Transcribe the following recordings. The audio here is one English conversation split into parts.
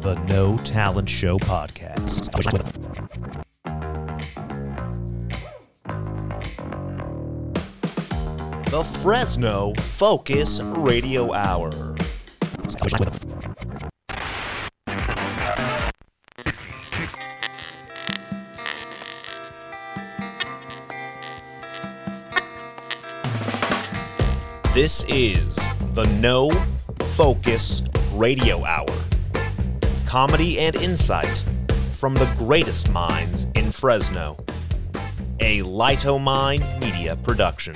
the No Talent Show podcast. The Fresno Focus Radio Hour. This is the No Focus Radio Hour. Comedy and insight from the greatest minds in Fresno. A Lightomine Media production.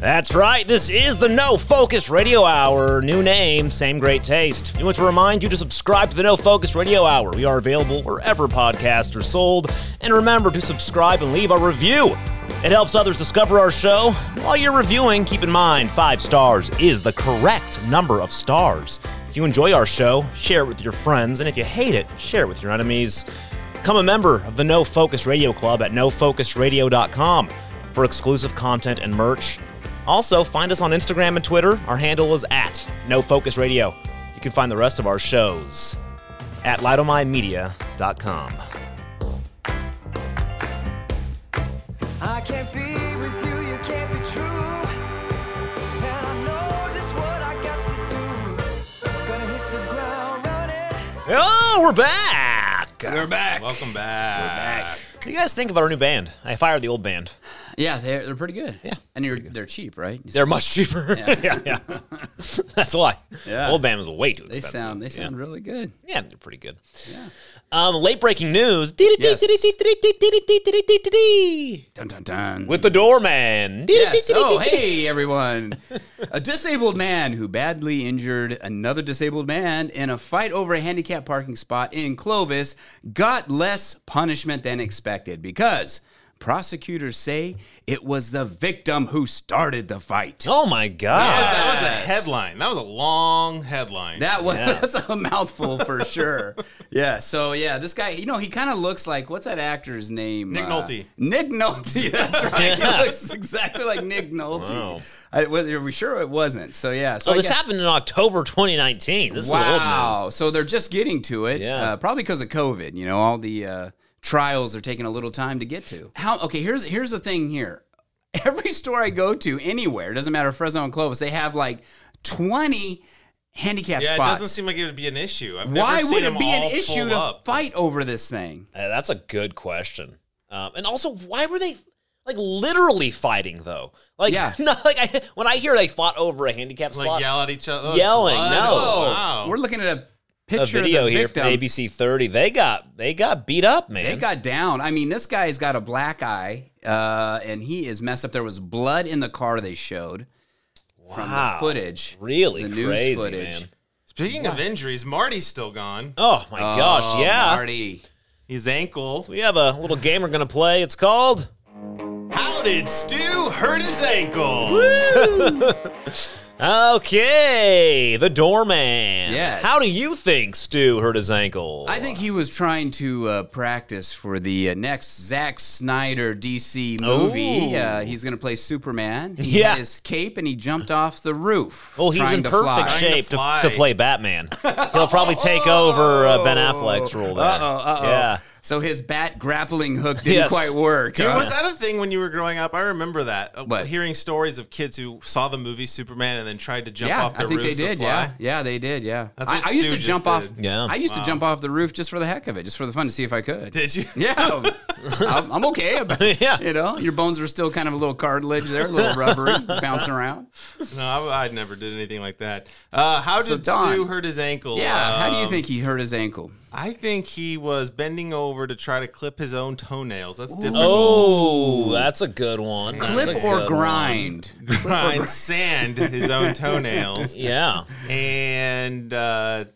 That's right, this is the No Focus Radio Hour. New name, same great taste. We want to remind you to subscribe to the No Focus Radio Hour. We are available wherever podcasts are sold. And remember to subscribe and leave a review. It helps others discover our show. While you're reviewing, keep in mind five stars is the correct number of stars. If you enjoy our show, share it with your friends, and if you hate it, share it with your enemies. Become a member of the No Focus Radio Club at nofocusradio.com for exclusive content and merch. Also, find us on Instagram and Twitter. Our handle is at No Focus Radio. You can find the rest of our shows at lightomymedia.com. Oh, we're back! We're back. Welcome back. We're back. What do you guys think about our new band? I fired the old band. Yeah, they're, they're pretty good. Yeah, and you're, they're cheap, right? They're much cheaper. Yeah, yeah. That's why. Yeah. Old band was way too They expensive. sound they sound really good. Yeah, they're pretty good. Yeah. Um, late breaking news. Yes. Dun dun dun. With the doorman. Yes. Oh, hey everyone! a disabled man who badly injured another disabled man in a fight over a handicap parking spot in Clovis got less punishment than expected because prosecutors say it was the victim who started the fight. Oh my god. That was a headline. That was a long headline. That was Yeah. that's a mouthful for sure. yeah. So yeah, this guy, you know, he kind of looks like what's that actor's name? Nick Uh, Nolte. Nick Nolte. That's right. Yeah. He looks exactly like Nick Nolte. Wow. I, was, are we sure it wasn't? So yeah. So So I this guess- happened in October 2019. This is old Wow. news. So they're just getting to it. Yeah. Uh, probably because of COVID. You know, all the uh, trials are taking a little time to get to. How? Okay. Here's here's the thing here. Every store I go to anywhere, doesn't matter Fresno and Clovis, they have like 20 handicap yeah, it doesn't seem like it would be an issue. I've Why never seen would it be an issue to up. fight over this thing? Uh, that's a good question. Um, and also, why were they like literally fighting though? Like, Yeah. not like I, when I hear they fought over a handicap spot, Like yell at each other. Yelling, blood. no. Oh, wow. We're looking at a a video of the here victim. from ABC 30. They got they got beat up, man. They got down. I mean, this guy's got a black eye, uh, and he is messed up. There was blood in the car they showed from the footage. really the news crazy, footage. man. Speaking of injuries, Marty's still gone. Oh my gosh, Oh, yeah. Marty. His ankle. We have a little game we're gonna play. It's called How did Stu hurt his ankle? Okay, the doorman. Yes. How do you think Stu hurt his ankle? I think he was trying to uh, practice for the uh, next Zack Snyder DC movie. Uh, he's going to play Superman. He Yeah. had his cape and he jumped off the roof. Well, he's in to perfect fly. shape to to, to play Batman. He'll probably take over uh, Ben Affleck's role there. Uh-oh, uh-oh. Yeah. So his bat grappling hook didn't Yes. quite work. Dude, huh? was that a thing when you were growing up? I remember that. Uh, What? Hearing stories of kids who saw the movie Superman and then tried to jump yeah, off I their think they roofs to did. fly. Yeah, yeah, they did. Yeah, That's I, what I used to just jump off. did. Yeah. I used to jump off the roof just for the heck of it, just for the fun to see if I could. Did you? Yeah, I'm, I'm okay. about- it. Yeah. you know, your bones are still kind of a little cartilage there, a little rubbery, bouncing around. No, I, I never did anything like that. Uh, how So, did Don- Stu hurt his ankle? Yeah, how do you Um, think he hurt his ankle? I think he was bending over to try to clip his own toenails. That's difficult. Oh, that's a good one. That's a Clip or good grind? grind sand his own toenails. Yeah. and uh,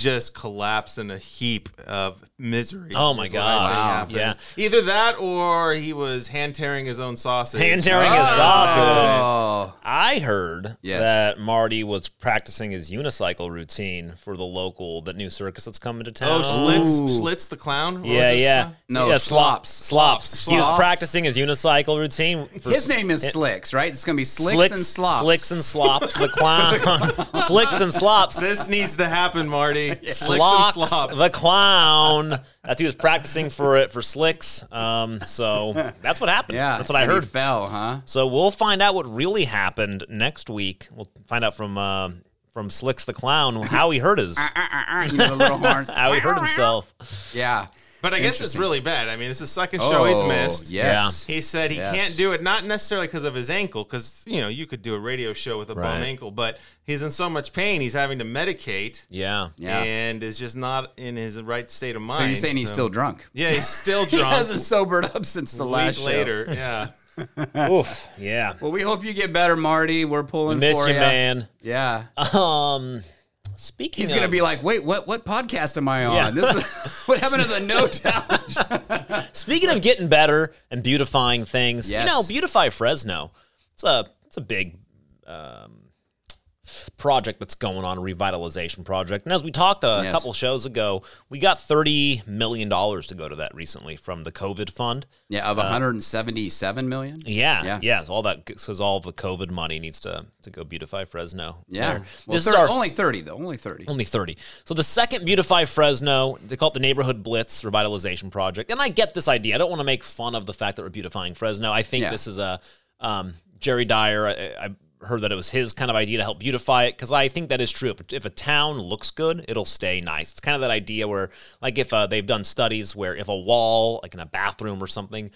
just collapsed in a heap of misery. Oh my is what I God. Wow. Yeah. Either that or he was hand tearing his own sausage. Hand tearing his Oh. sausage. Oh, I I heard Yes. that Marty was practicing his unicycle routine for the local, that new circus that's coming to town. Oh, Slits, Ooh. Slits the clown. What yeah, his yeah. name? No, yeah, Slops. Slops. He was practicing his unicycle routine. For His name is Slicks, right? It's gonna be Slicks, and Slops. Slicks and Slops, the clown. Slicks and Slops. This needs to happen, Marty. Slicks and Slocks, slop. the clown. That's he was practicing for it for Slicks. Um, so that's what happened. Yeah, that's what I and he heard. fell, huh? So we'll find out what really happened next week. We'll find out from uh, from Slicks the clown how he hurt his you know, the little horns. how he hurt himself. Yeah. But I guess it's really bad. I mean, it's the second show he's Oh, missed. Yes. He said he Yes. can't do it, not necessarily because of his ankle, because you know you could do a radio show with a Right. bum ankle, but he's in so much pain, he's having to medicate, Yeah. Yeah. and is just not in his right state of mind. So you're saying he's So- still drunk? Yeah, he's still drunk. He drunk. hasn't sobered up since the a last week show. later. Yeah. Oof. Yeah. Well, we hope you get better, Marty. We're pulling Miss for you, ya. man. Yeah. Um, speaking, He's of, gonna be like, wait, what? What podcast am I on? Yeah. This is what happened to the no challenge. Speaking of getting better and beautifying things, Yes. you know, beautify Fresno. It's a it's a big um, project that's going on, a revitalization project. And as we talked a Yes. couple shows ago, we got thirty million dollars to go to that recently from the COVID fund. yeah, of 177 million. Yeah, Yeah. yeah, so all that because all the COVID money needs to to go beautify Fresno. Yeah. Well, this thir- is our only 30 though. Only 30. only 30. So the second Beautify Fresno, they call it the Neighborhood Blitz Revitalization Project. And I get this idea. I don't want to make fun of the fact that we're beautifying Fresno. I think Yeah. this is a um, Jerry Dyer. I, I heard that it was his kind of idea to help beautify it because I think that is true. If, if a town looks good, it'll stay nice. It's kind of that idea where, like, if uh, they've done studies where if a wall, like in a bathroom or something,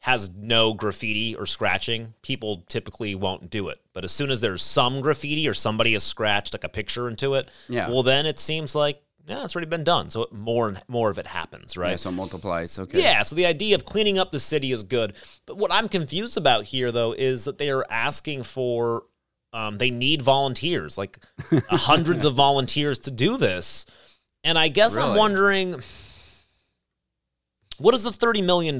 has no graffiti or scratching, people typically won't do it. But as soon as there's some graffiti or somebody has scratched like a picture into it, Yeah. well then it seems like yeah, it's already been done. So more and more of it happens, right? Yeah, so multiplies. Okay. Yeah, so the idea of cleaning up the city is good. But what I'm confused about here, though, is that they are asking for, um, they need volunteers, like hundreds of volunteers to do this. And I guess I'm wondering, what does the $30 million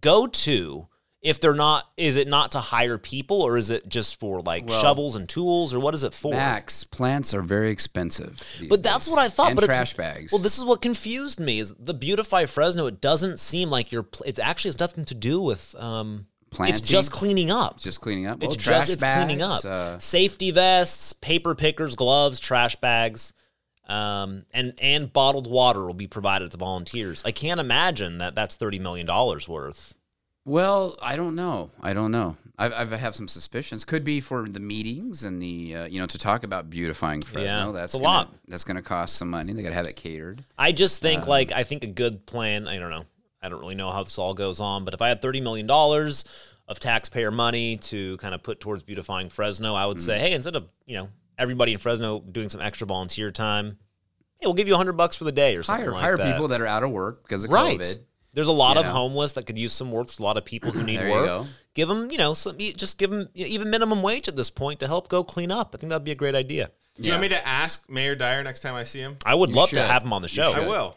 go to? If they're not, is it not to hire people or is it just for like Well, shovels and tools or what is it for? Max, plants are very expensive. But that's days. what I thought. And but trash it's, bags. Well, this is what confused me: is the beautify Fresno. It doesn't seem like you're. actually has nothing to do with. Um, it's just cleaning up. It's just cleaning up. it's Well, trash just it's bags, cleaning up. Uh, Safety vests, paper pickers, gloves, trash bags, um, and and bottled water will be provided to volunteers. I can't imagine that that's thirty million dollars worth. well, I don't know. I don't know. I, I have some suspicions. Could be for the meetings and the uh, you know to talk about beautifying Fresno. Yeah, that's a gonna, lot. That's going to cost some money. They got to have it catered. I just think Um, like I think a good plan. I don't know. I don't really know how this all goes on, but if I had thirty million dollars of taxpayer money to kind of put towards beautifying Fresno, I would Mm. say, hey, instead of you know everybody in Fresno doing some extra volunteer time, hey, we'll give you a hundred bucks for the day or something Hire like hire that. people that are out of work because of right. COVID. There's a lot you of know. homeless that could use some work. There's a lot of people who need work. Give them, you know, some, just give them even minimum wage at this point to help go clean up. I think that'd be a great idea. Do you want me to ask Mayor Dyer next time I see him? I would You love to have him on the show. I will.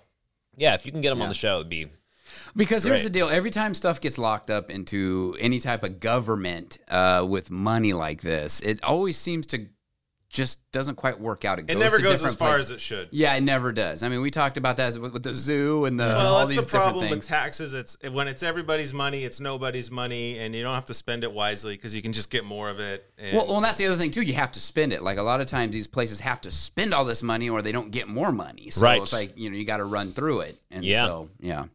Yeah, if you can get him on the show, it'd be Because here's Great. the deal: every time stuff gets locked up into any type of government uh, with money like this, it always seems to just doesn't quite work out. It never goes as far places. as it should. Yeah, it never does. I mean, we talked about that with, with the zoo and the Well, all that's these the problem with taxes. It's when it's everybody's money, it's nobody's money, and you don't have to spend it wisely because you can just get more of it. And Well, well, and that's the other thing too. You have to spend it. Like a lot of times, these places have to spend all this money, or they don't get more money. So Right. it's like you know you got to run through it. And Yeah. so yeah.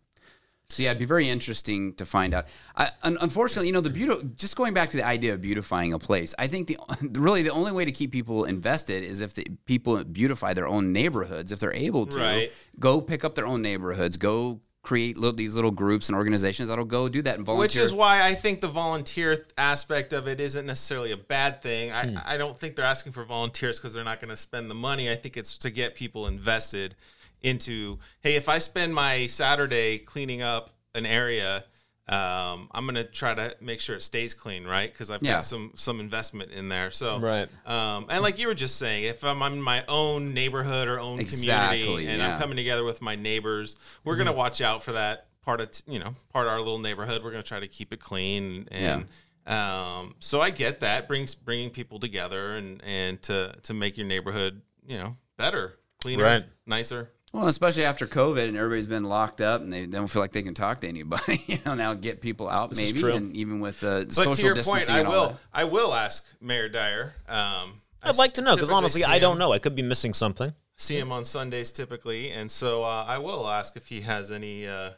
So yeah, it'd be very interesting to find out. I, unfortunately, you know, the beauty. Just going back to the idea of beautifying a place, I think the really the only way to keep people invested is if the people beautify their own neighborhoods, if they're able to. Right. Go pick up their own neighborhoods. Go create little, these little groups and organizations that'll go do that and volunteer. Which is why I think the volunteer aspect of it isn't necessarily a bad thing. I, Hmm. I don't think they're asking for volunteers because they're not going to spend the money. I think it's to get people invested into, hey, if I spend my Saturday cleaning up an area, um, I'm going to try to make sure it stays clean, right? Because I've Yeah. got some some investment in there. So Right. Um, and like you were just saying, if I'm in my own neighborhood or own Exactly, community, and yeah. I'm coming together with my neighbors, we're gonna watch out for that part of you know part of our little neighborhood. We're gonna try to keep it clean and Um, so I get that brings bringing people together and and to to make your neighborhood you know better, cleaner, Right. nicer. Well, especially after COVID and everybody's been locked up and they don't feel like they can talk to anybody. You know, now get people out is maybe, true. and even with uh, But social to your distancing. point, I will. I will ask Mayor Dyer. Um, I I'd like to know because honestly, I don't him- know. I could be missing something. see him on Sundays typically, and so uh, I will ask if he has any uh,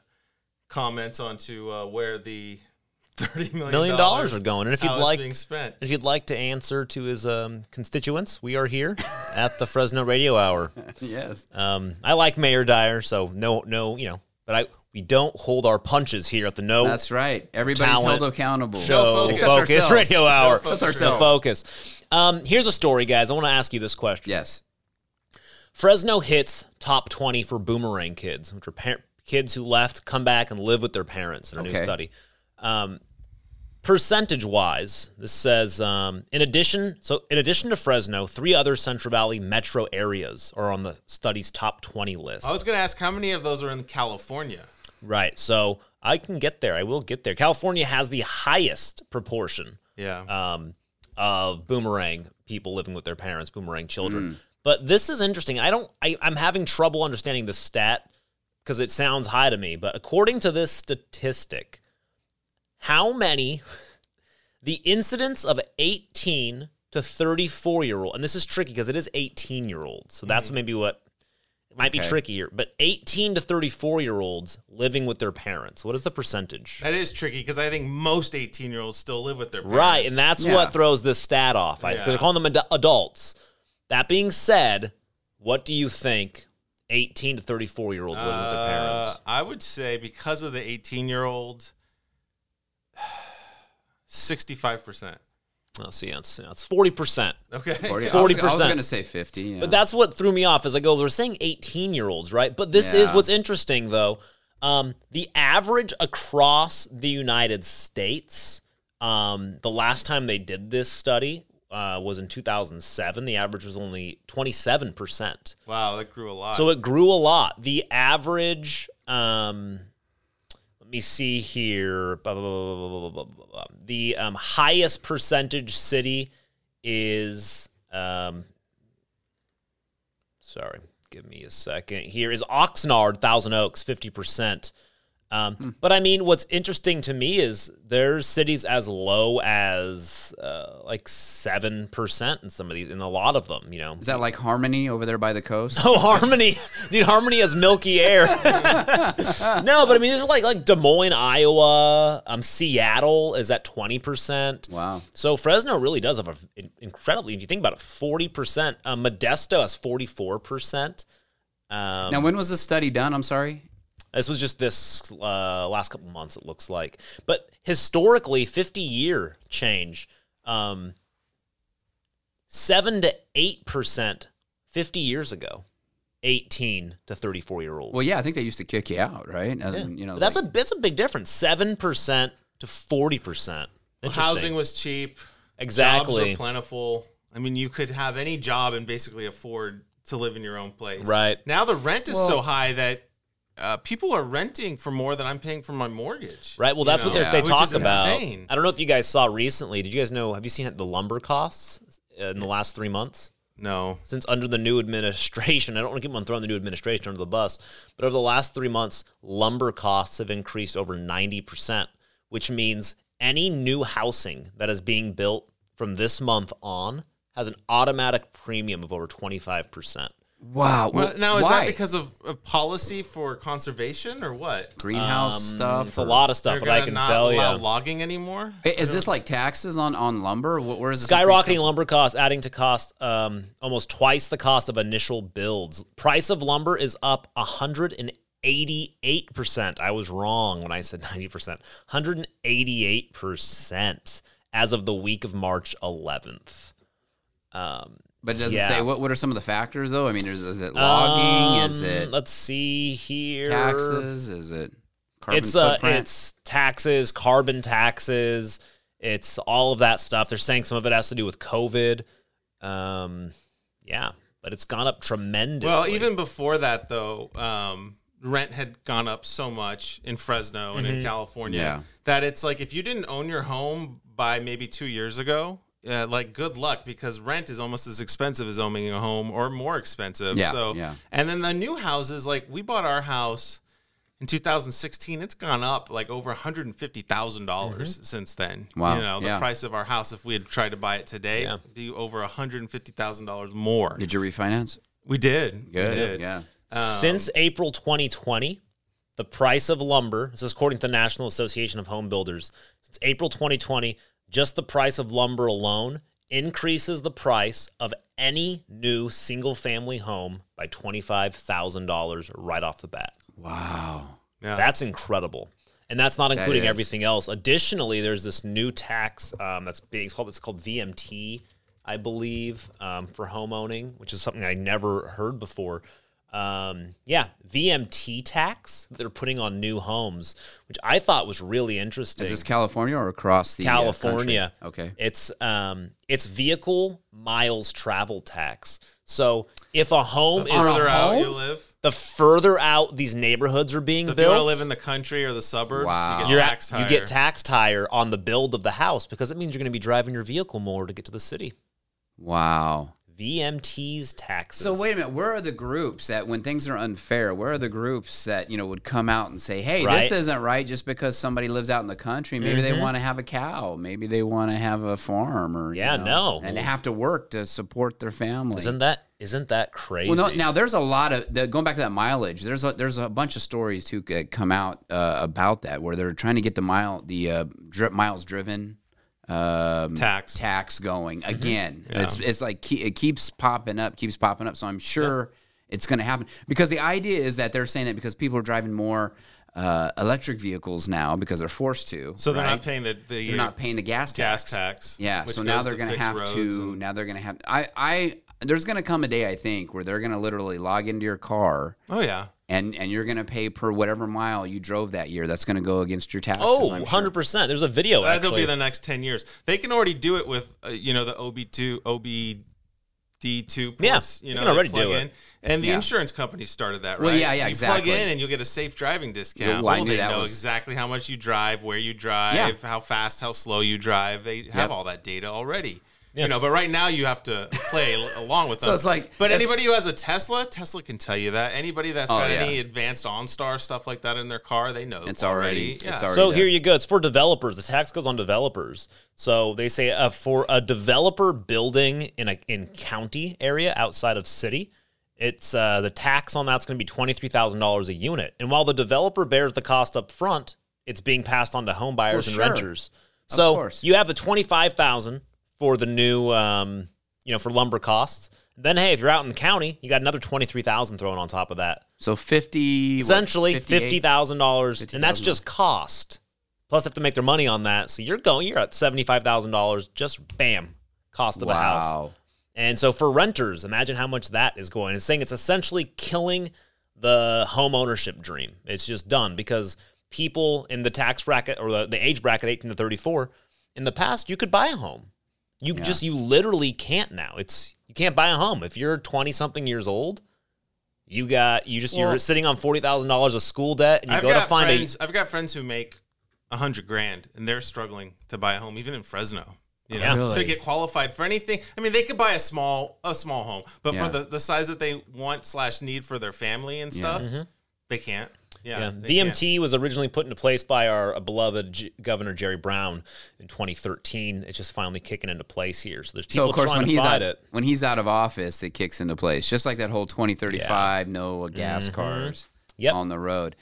comments onto uh, where the thirty million Million dollars are going, and if you'd like- being spent. If you'd like to answer to his um, constituents, we are here at the Fresno Radio Hour. yes. Um, I like Mayor Dyer, so no, no, you know, but I we don't hold our punches here at the No That's right. Everybody's Talent held accountable. Show focus. Focus ourselves. Radio Hour. Except No ourselves. focus. Um, here's a story, guys. I want to ask you this question. Yes. Fresno hits top 20 for boomerang kids, which are par- kids who left, come back, and live with their parents in a new study. Um, percentage wise, this says um, in addition, so in addition to Fresno, three other Central Valley metro areas are on the study's top 20 list. I was going to ask how many of those are in California. Right. So I can get there. I will get there. California has the highest proportion Yeah. um, of boomerang people living with their parents, boomerang children. But this is interesting. I don't. I, I'm having trouble understanding the stat because it sounds high to me. But according to this statistic, how many the incidence of 18 to 34 year old, and this is tricky because it is 18 year olds. So that's maybe what it might be trickier. But 18 to 34 year olds living with their parents. What is the percentage? that is tricky because I think most 18 year olds still live with their parents. Right, and that's Yeah. what throws this stat off. I, 'cause They're Yeah. calling them ad- adults. That being said, what do you think 18 to 34 year olds living with their parents? Uh, I would say because of the 18 year olds, 65%. Let's see, it's, it's 40%. Okay. 40, I was- 40%. I was, going to say 50. Yeah. But that's what threw me off As I go, they're saying 18 year olds, right? But this is what's interesting though. Um, the average across the United States, um, the last time they did this study uh, was in 2007. The average was only 27%. Wow, that grew a lot. So it grew a lot. The average, um, let me see here. Blah, blah, blah. The um, highest percentage city is, um, sorry, give me a second here, is Oxnard, Thousand Oaks, 50%. Um, But I mean, what's interesting to me is there's cities as low as uh, like 7% in some of these, in a lot of them, you know. Is that like Harmony over there by the coast? Oh, Harmony, dude, Harmony has milky air. no, but I mean, there's like like Des Moines, Iowa. Um, Seattle is at twenty percent. Wow. So Fresno really does have a incredibly, if you think about it, forty percent. Um, Modesto has forty four percent. Um, Now, when was this study done? I'm sorry. This was just this uh, last couple months, it looks like. But historically, 50 year change, um, 7 to 8% 50 years ago, 18 to 34 year olds. Well, yeah, I think they used to kick you out, right? Uh, You know, that's like- a that's a big difference. 7% to 40%. Interesting. housing was cheap. Exactly. Jobs were plentiful. I mean, you could have any job and basically afford to live in your own place. Right. Now the rent is so high that uh, people are renting for more than I'm paying for my mortgage. Right. Well, that's what know? they're they Which talk about. insane. I don't know if you guys saw recently. Did you guys know? Have you seen the lumber costs in the last three months? No. since under the new administration, I don't want to keep on throwing the new administration under the bus, but over the last three months, lumber costs have increased over 90%, which means any new housing that is being built from this month on has an automatic premium of over 25%. Wow. Well, Well, now is why? that because of, of policy for conservation or what? greenhouse Um, stuff? It's a lot of stuff, They're but I can not tell allow you. logging anymore. Hey, Is this like taxes on on lumber? Where is this Skyrocketing lumber costs, adding to cost um, almost twice the cost of initial builds. Price of lumber is up 188%. I was wrong when I said 90%. 188% as of the week of March 11th. Um, But it does Yeah. it say what? What are some of the factors though? I mean, is, is it logging? is um, it Let's see here. taxes? Is it carbon it's uh, footprint? it's taxes, carbon taxes. It's all of that stuff. They're saying some of it has to do with COVID. Um, yeah, but it's gone up tremendously. Well, even before that, though, um, rent had gone up so much in Fresno and in California Yeah. that it's like if you didn't own your home by maybe two years ago, uh, like good luck because rent is almost as expensive as owning a home or more expensive. Yeah, so yeah. and then the new houses, like we bought our house in 2016, it's gone up like over 150 thousand dollars since then. Mm-hmm. Wow, You know the yeah. price of our house if we had tried to buy it today, Yeah. it'd be over 150 thousand dollars more. Did you refinance? we did. Good. We did. Yeah. Since April 2020, the price of lumber, this is according to the National Association of Home Builders, since April 2020, just the price of lumber alone increases the price of any new single family home by $25,000 right off the bat. Wow. Yeah. That's incredible. And that's not including is. everything else. Additionally, there's this new tax um, that's being it's called it's called VMT, I believe, um, for home owning, which is something I never heard before. Um, yeah, VMT tax that they're putting on new homes, which I thought was really interesting. Is this California or across the uh, California. country? Okay. It's um it's vehicle miles travel tax. So if a home The is further out home? you live, the further out these neighborhoods are being so if you built, want live in the country or the suburbs, Wow. you get you're at- taxed higher. you get taxed higher on the build of the house because it means you're going to be driving your vehicle more to get to the city. Wow. VMT's taxes. So wait a minute. Where are the groups that, when things are unfair, where are the groups that you know would come out and say, "Hey, Right. this isn't right," just because somebody lives out in the country? Maybe they want to have a cow. Maybe they want to have a farm, or you Yeah, know, no. and they have to work to support their family. Isn't that isn't that crazy? Well, no, now there's a lot of the, going back to that mileage. There's a, there's a bunch of stories too that come out uh, about that where they're trying to get the mile the uh, dri- miles driven um, Tax. tax going again. Yeah. It's it's like it keeps popping up, keeps popping up. So I'm sure it's going to happen because the idea is that they're saying that because people are driving more uh, electric vehicles now because they're forced to. So they're right? not paying the, the They're not paying the gas gas tax. tax. Yeah, so now they're going to have to. and- Now they're going to have. I, I, there's going to come a day, I think, where they're going to literally log into your car oh yeah. And and you're going to pay per whatever mile you drove that year. That's going to go against your taxes. oh, I'm sure. 100 percent. There's a video That'll be the next ten years. They can already do it with uh, you know the OB two OBD two Yeah, ports. you you know can already plug do it. And the Yeah. insurance company started that, right? Well, yeah, yeah, You exactly. plug in and you'll get a safe driving discount. Well, well, they that know was- exactly how much you drive, where you drive, Yeah. how fast, how slow you drive. They have Yep. all that data already. Yeah. You know, but right now you have to play along with them. So it's like- but anybody who has a Tesla, Tesla can tell you that. Anybody that's Oh, got yeah. any advanced OnStar stuff like that in their car, they know It's already- Yeah. it's already- So there. here you go. It's for developers. The tax goes on developers. So they say uh, for a developer building in a in county area outside of city, it's uh, the tax on that's going to be twenty three thousand dollars a unit. And while the developer bears the cost up front, it's being passed on to home buyers Well, and sure. renters. So you have the twenty five thousand for the new, um, you know, for lumber costs. Then hey, if you're out in the county, you got another twenty three thousand thrown on top of that So fifty, what, essentially 58? fifty thousand dollars, and that's just cost. Plus, they have to make their money on that. So you're going, you're at seventy five thousand dollars. Just bam, cost of a house. Wow. And so for renters, imagine how much that is going. It's saying it's essentially killing the home ownership dream. It's just done because people in the tax bracket or the, the age bracket eighteen to thirty four, in the past you could buy a home. You Yeah. just you literally can't now. It's you can't buy a home if you're twenty something years old. You got you just you're sitting on forty thousand dollars of school debt, and you I've go to got find friends, I've got friends who make a hundred grand and they're struggling to buy a home, even in Fresno. You know, Yeah. Really? to get qualified for anything. I mean, they could buy a small a small home, but Yeah. for the, the size that they want slash need for their family and Yeah. stuff, mm-hmm. they can't. Yeah. Yeah, they can't. VMT was originally put into place by our beloved G- Governor Jerry Brown in 2013. It's just finally kicking into place here. So there's So people of course, trying when to he's fight out, it. when he's out of office, it kicks into place, just like that whole 2035 no gas cars Mm-hmm. Yep. on the road.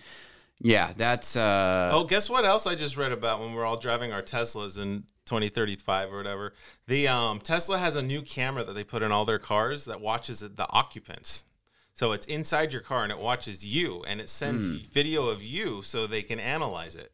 Yeah, that's uh, Oh, guess what else I just read about when we're all driving our Teslas in 2035 or whatever? The um, Tesla has a new camera that they put in all their cars that watches the occupants. So it's inside your car and it watches you and it sends Hmm. video of you so they can analyze it.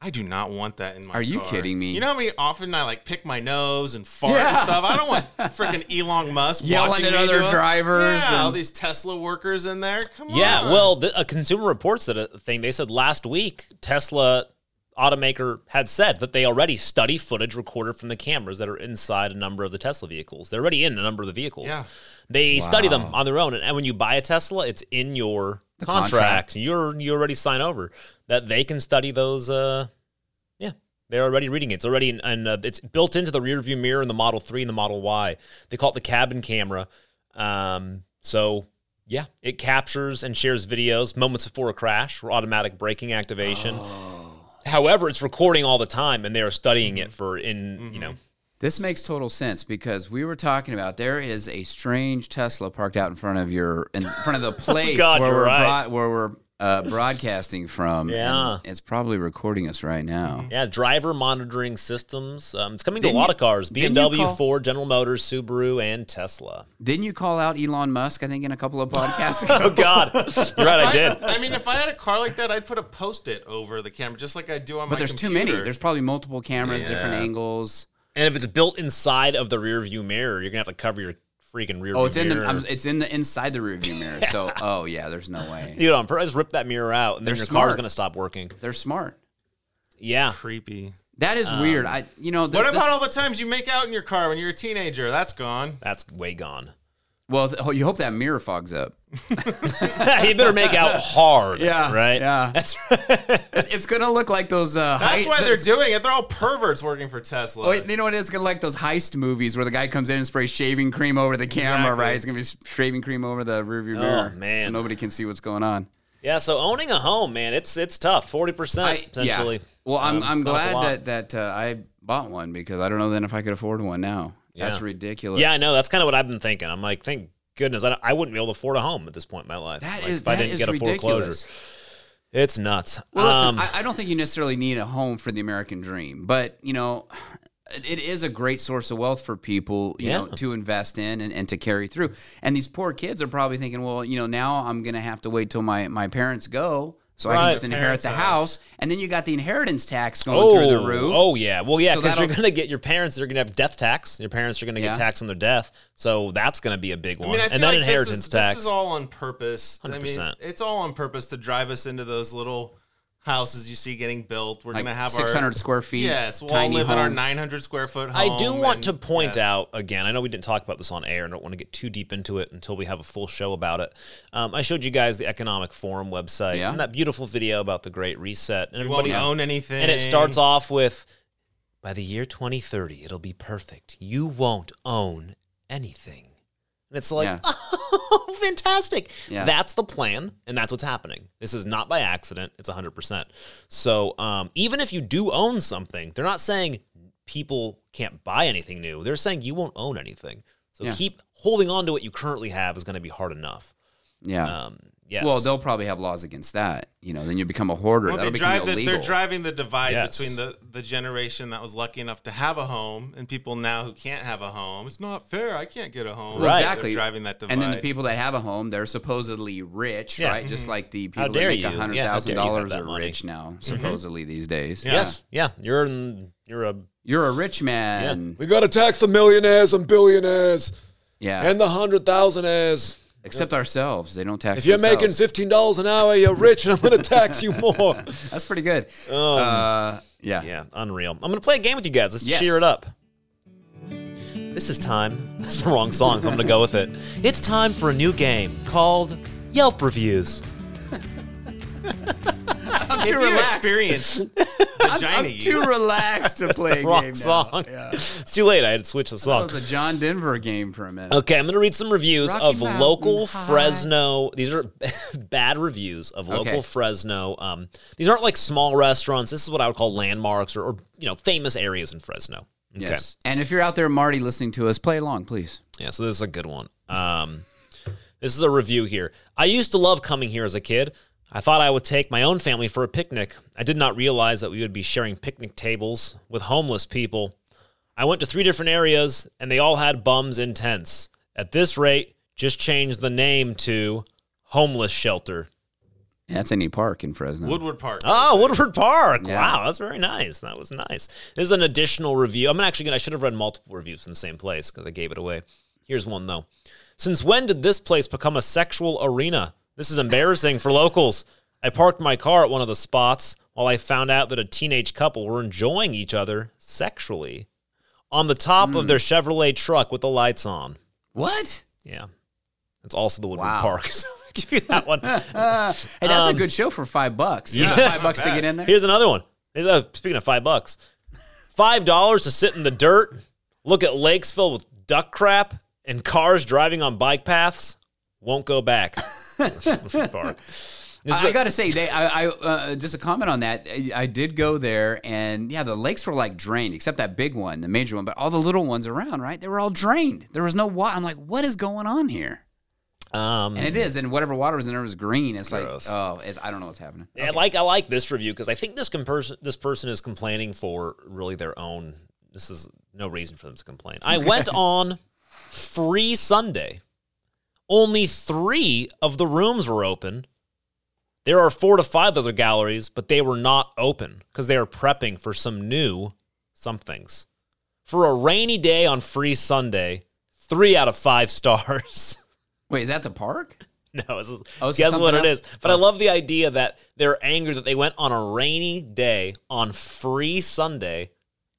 I do not want that in my car. Are you car. kidding me? You know how many often I like pick my nose and fart Yeah. and stuff? I don't want freaking Elon Musk Yelling watching at other drivers Yeah, all these Tesla workers in there. Come on. Yeah, well, the, a Consumer Reports did a thing. They said last week Tesla automaker had said that they already study footage recorded from the cameras that are inside a number of the Tesla vehicles. They're already in a number of the vehicles. Yeah. They study them on their own, and, and when you buy a Tesla, it's in your contract. contract. You're you already sign over that they can study those. Uh, yeah, They're already reading it. It's already in, and uh, it's built into the rear view mirror in the Model 3 and the Model Y. They call it the cabin camera. Um, so yeah, it captures and shares videos moments before a crash for automatic braking activation. However, it's recording all the time, and they are studying it mm-hmm. for in you know. Mm-hmm. This makes total sense because we were talking about there is a strange Tesla parked out in front of your in front of the oh, place God, where, we're right. broad- where we're uh, broadcasting from. Yeah. it's probably recording us right now. Yeah, driver monitoring systems. Um, it's coming to Didn't a lot you- of cars: BMW, call- Ford, General Motors, Subaru, and Tesla. Didn't you call out Elon Musk? I think in a couple of podcasts ago. Oh God, you're right. I did. I mean, if I had a car like that, I'd put a post-it over the camera, just like I do on my But there's too many. There's probably multiple cameras, different angles. And if it's built inside of the rear view mirror, you're gonna have to cover your freaking rear Oh, view it's in mirror. the I'm, it's in the inside the rearview mirror. So, oh yeah, there's no way. you know, on purpose, rip that mirror out, and then They're your car's gonna stop working. They're smart. Yeah, creepy. That is weird. Um, I you know th- What about this- all the times you make out in your car when you're a teenager? That's gone. that's way gone. Well, th- you hope that mirror fogs up. you better make out hard. Yeah, right. yeah. that's It's gonna look like those. Uh, That's hei- why they're doing it. They're all perverts working for Tesla. Oh, you know what? It's gonna like those heist movies where the guy comes in and sprays shaving cream over the camera, Exactly. right? It's gonna be shaving cream over the rearview mirror, Oh, man. so nobody can see what's going on. yeah. So owning a home, man, it's it's tough. Forty percent potentially. yeah. Well, I'm Um, I'm it's gone up a glad that that uh, I bought one because I don't know then if I could afford one now. That's Yeah. ridiculous. Yeah, I know. That's kind of what I've been thinking. I'm like, thank goodness, I, don't- I wouldn't be able to afford a home at this point in my life. That Like, is if I didn't is get a ridiculous. foreclosure. It's nuts. Well, listen, Um, I, I don't think you necessarily need a home for the American dream, but you know, it is a great source of wealth for people, you know, to invest in and, and to carry through. And these poor kids are probably thinking, well, you know, now I'm going to have to wait till my my parents go, so I can just inherit Parents' the house. house. And then you got the inheritance tax going Oh, through the oh, roof. oh yeah. Well, yeah, So because you're gonna get your parents. They're gonna have death tax. Your parents are gonna Yeah. get taxed on their death. So that's gonna be a big one. I mean, I and then like inheritance this is, tax. This is all on purpose. I mean, 100%. it's all on purpose to drive us into those little houses you see getting built. We're like gonna have 600 our square feet. yes. We'll all tiny live in our 900 square foot home. I do want and- to point yes. out again. I know we didn't talk about this on air, and I don't want to get too deep into it until we have a full show about it. Um, I showed you guys the Economic Forum website Yeah. and that beautiful video about the Great Reset. And You won't everybody own anything, And it starts off with, "By the year 2030, it'll be perfect. You won't own anything." And it's like, Yeah. oh, fantastic. Yeah. That's the plan, and that's what's happening. This is not by accident. It's 100%. So um, even if you do own something, they're not saying people can't buy anything new. They're saying you won't own anything. So Yeah. keep holding on to what you currently have is going to be hard enough. Yeah. Um, yes. Well, they'll probably have laws against that. You know, then you become a hoarder. Well, That'll they become drive the, illegal. they're driving the divide Yes. between the, the generation that was lucky enough to have a home and people now who can't have a home. It's not fair. I can't get a home. Right. Exactly. They're driving that divide. And then the people that have a home, they're supposedly rich, Yeah. right? Just mm-hmm. like the people How that make you. a hundred Yeah, how thousand dare you have dollars are money. rich now, mm-hmm. supposedly these days. Yeah. yes. Yeah. You're in, you're a You're a rich man. We got to tax the millionaires and billionaires Yeah. and the hundred thousandaires. Except ourselves. They don't tax If you're making fifteen dollars an hour, you're rich, and I'm going to tax you more. That's pretty good. uh, yeah. Yeah, unreal. I'm going to play a game with you guys. Let's Yes. cheer it up. This is time. That's the wrong song, so I'm going to go with it. It's time for a new game called Yelp Reviews. I'm if too you relaxed. experience I'm, vagina I'm too relaxed to play a game now. song. Yeah. It's too late. I had to switch the song. That song. was a John Denver game for a minute. Okay, I'm going to read some reviews Rocky of Mountain local High. Fresno. These are bad reviews of local Okay. Fresno. Um, these aren't like small restaurants. This is what I would call landmarks or, or you know famous areas in Fresno. Okay. Yes. And if you're out there, Marty, listening to us, play along, please. Yeah, so this is a good one. Um, this is a review here. I used to love coming here as a kid. I thought I would take my own family for a picnic. I did not realize that we would be sharing picnic tables with homeless people. I went to three different areas, and they all had bums in tents. At this rate, just change the name to homeless shelter. Yeah, that's any park in Fresno. Woodward Park. Oh, Woodward Park. Yeah. Wow, that's very nice. That was nice. This is an additional review. I'm actually going to, I should have read multiple reviews from the same place because I gave it away. Here's one, though. Since when did this place become a sexual arena? This is embarrassing for locals. I parked my car at one of the spots while I found out that a teenage couple were enjoying each other sexually on the top Hmm. of their Chevrolet truck with the lights on. What? Yeah. It's also the Woodward Wow. Park. So I'll give you that one. Hey, that's a good show for five bucks. Um, yeah. five bucks to get in there? Here's another one. Here's a, speaking of five bucks, Five dollars to sit in the dirt, look at lakes filled with duck crap, and cars driving on bike paths. Won't go back. Park. This is got to say, they. I, I uh, just a comment on that. I, I did go there, and yeah, the lakes were like drained, except that big one, the major one. But all the little ones around, right? They were all drained. There was no water. I'm like, what is going on here? um, And it is, and whatever water was in there was green. It's Gross. like, oh, it's, I don't know what's happening. I like I like this review because I think this person this person is complaining for really their own. This is no reason for them to complain. I went on free Sunday. Only three of the rooms were open. There are four to five other galleries, but they were not open because they are prepping for some new somethings. For a rainy day on free Sunday, three out of five stars. Wait, is that the park? No, it's Oh, guess what it something is. else? But I oh. love the idea that they're angry that they went on a rainy day on free Sunday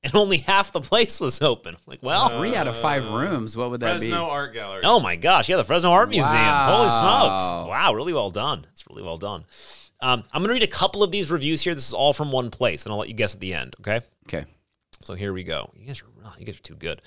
and only half the place was open. Like, well, Three out of five rooms. What would that Fresno be? Fresno Art Gallery. oh my gosh, yeah, the Fresno Art Museum. Holy smokes. Wow, really well done. It's really well done. Um, I'm going to read a couple of these reviews here. This is all from one place, and I'll let you guess at the end, okay? Okay. So here we go. You guys are oh, you guys are too good.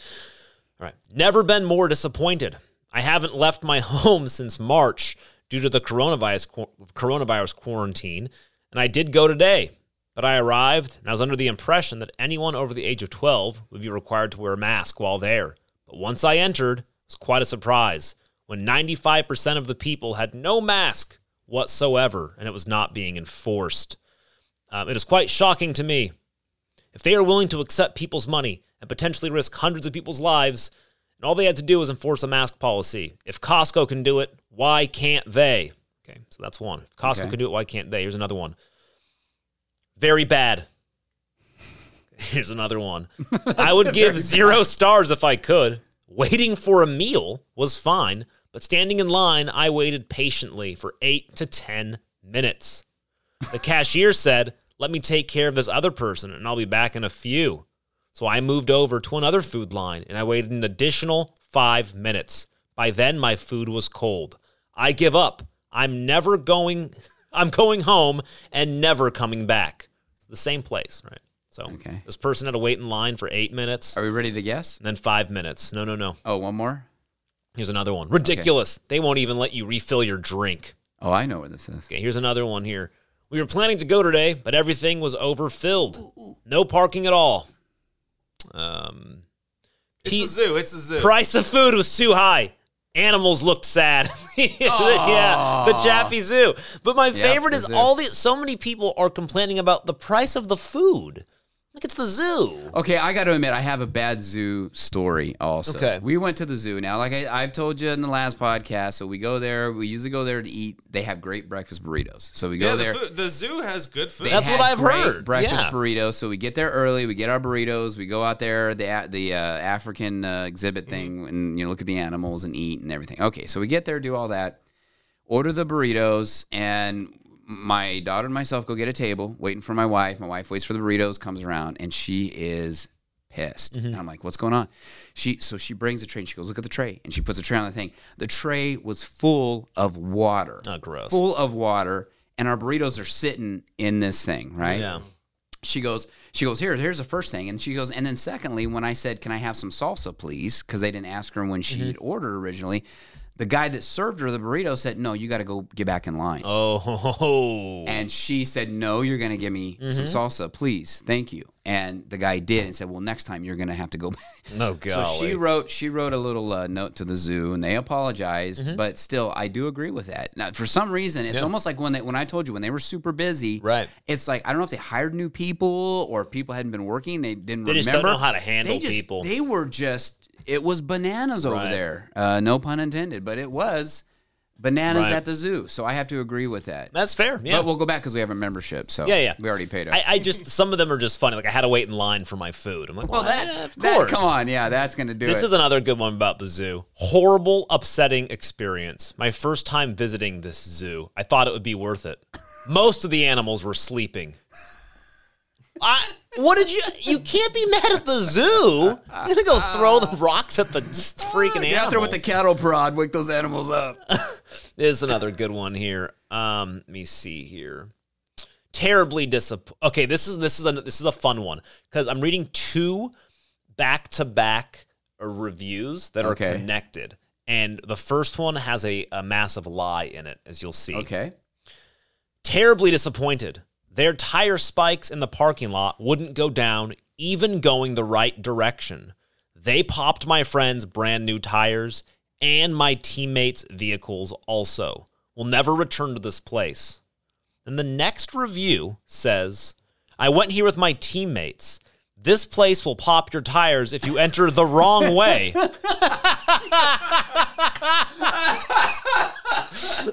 All right. Never been more disappointed. I haven't left my home since March due to the coronavirus coronavirus quarantine, and I did go today. But I arrived and I was under the impression that anyone over the age of 12 would be required to wear a mask while there. But once I entered, it was quite a surprise when 95% of the people had no mask whatsoever and it was not being enforced. Um, it is quite shocking to me if they are willing to accept people's money and potentially risk hundreds of people's lives, and all they had to do was enforce a mask policy. If Costco can do it, why can't they? Okay, so that's one. If Costco Okay. can do it, why can't they? Here's another one. Very bad. Here's another one. I would give zero stars if I could. Waiting for a meal was fine, but standing in line, I waited patiently for eight to 10 minutes. The cashier said, Let me take care of this other person and I'll be back in a few. So I moved over to another food line and I waited an additional five minutes. By then, my food was cold. I give up. I'm never going, I'm going home and never coming back. It's the same place, right? So Okay. this person had to wait in line for eight minutes Are we ready to guess? and then five minutes. No, no, no. Oh, one more. Here's another one. Ridiculous. They won't even let you refill your drink. Oh, I know where this is. Okay, here's another one here. We were planning to go today, but everything was overfilled. No parking at all. Um, It's Pete- a zoo. It's a zoo. price of food was too high. Animals looked sad. yeah, the Chaffee Zoo. But my favorite is zoo. all the so many people are complaining about the price of the food. Like it's the zoo. Okay, I got to admit, I have a bad zoo story also. Okay. We went to the zoo. Now, like I, I've told you in the last podcast, so we go there. We usually go there to eat. They have great breakfast burritos. So we go yeah, there. the, food, the zoo has good food. They That's what I've great heard. Breakfast Yeah. burritos. So we get there early. We get our burritos. We go out there, the the uh, African uh, exhibit thing, and you know look at the animals and eat and everything. Okay, so we get there, do all that, order the burritos, and my daughter and myself go get a table, waiting for my wife. My wife waits for the burritos, comes around, and she is pissed. And I'm like, "What's going on?" She so she brings a tray. and She goes, "Look at the tray," and she puts a tray on the thing. The tray was full of water Oh, gross. full of water, and our burritos are sitting in this thing, right? Yeah. She goes, she goes, here, here's the first thing. And she goes, and then secondly, when I said, Can I have some salsa, please? Because they didn't ask her when she Mm-hmm. ordered originally. The guy that served her the burrito said, No, you got to go get back in line. Oh. And she said, No, you're going to give me some Mm-hmm. salsa, please. Thank you. And the guy did and said, Well, next time you're going to have to go back. no So golly. she wrote she wrote a little uh, note to the zoo and they apologized, Mm-hmm. but still I do agree with that. Now for some reason it's almost like when they when I told you when they were super busy, Right. It's like I don't know if they hired new people or people hadn't been working, they didn't They just remember. don't know how to handle They just- people. They were just it was bananas over Right. there. Uh, no pun intended, but it was bananas Right. at the zoo. So I have to agree with that. That's fair. Yeah. But we'll go back because we have a membership. So Yeah, yeah. we already paid it. I, I just some of them are just funny. Like I had to wait in line for my food. I'm like, well, well, that, yeah, of that- course. come on, yeah, that's gonna do it. This it. is another good one about the zoo. Horrible, upsetting experience. My first time visiting this zoo. I thought it would be worth it. Most of the animals were sleeping. I, what did you? You can't be mad at the zoo. You're gonna go throw the rocks at the freaking animals. Get out there with the cattle prod, wake those animals up. There's another good one here. Um, let me see here. terribly disappointed. Okay, this is this is a this is a fun one because I'm reading two back to back reviews that are Okay. connected, and the first one has a, a massive lie in it, as you'll see. Okay. Terribly disappointed. Their tire spikes in the parking lot wouldn't go down, even going the right direction. They popped my friend's brand new tires and my teammates' vehicles also. We'll never return to this place. And the next review says, I went here with my teammates. This place will pop your tires if you enter the wrong way.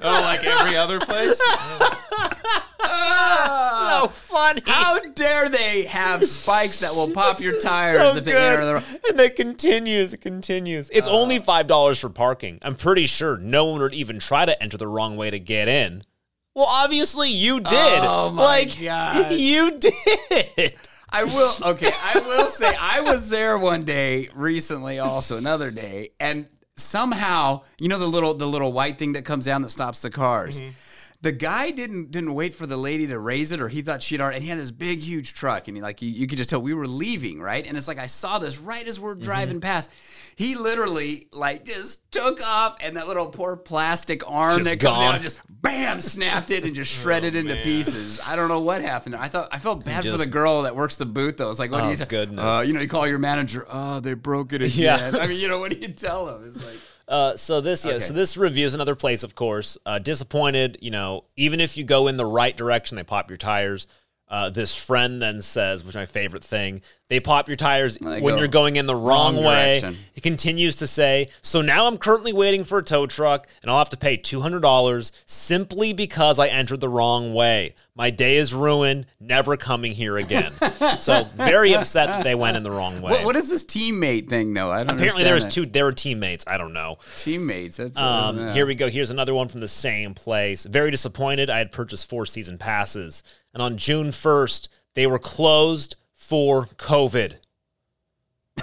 Oh, like every other place? so ah. funny. How dare they have spikes that will pop your tires so if they good. enter the wrong and it continues, it continues. It's uh. only five dollars for parking. I'm pretty sure no one would even try to enter the wrong way to get in. Well, obviously you did. Oh my like, God. you did. I will. Okay, I will say I was there one day recently, also another day, and somehow you know the little the little white thing that comes down that stops the cars. Mm-hmm. The guy didn't didn't wait for the lady to raise it, or he thought she'd already. And he had this big, huge truck, and he like you, you could just tell we were leaving, right? And it's like I saw this right as we're mm-hmm. driving past. He literally like just took off, and that little poor plastic arm Just that comes gone. out just bam snapped it and just shredded into man. pieces. I don't know what happened. I thought I felt bad for the girl that works the booth though. It's like, what do Oh, you tell? goodness. Uh, you know, you call your manager. Oh, they broke it again. Yeah. I mean, you know, what do you tell them? It's like, Uh, so this, yeah, Okay. so this review is another place, of course. Uh, disappointed, you know, even if you go in the right direction, they pop your tires. Uh, this friend then says, which is my favorite thing, they pop your tires They when go you're going in the wrong, wrong way. direction. He continues to say, so now I'm currently waiting for a tow truck and I'll have to pay $200 simply because I entered the wrong way. My day is ruined, never coming here again. so very upset that they went in the wrong way. what, what is this teammate thing though? I don't Apparently there was two, there were teammates. I don't know. teammates. That's uh, Um. Here we go. Here's another one from the same place. Very disappointed. I had purchased four season passes, and on June 1st, they were closed for COVID.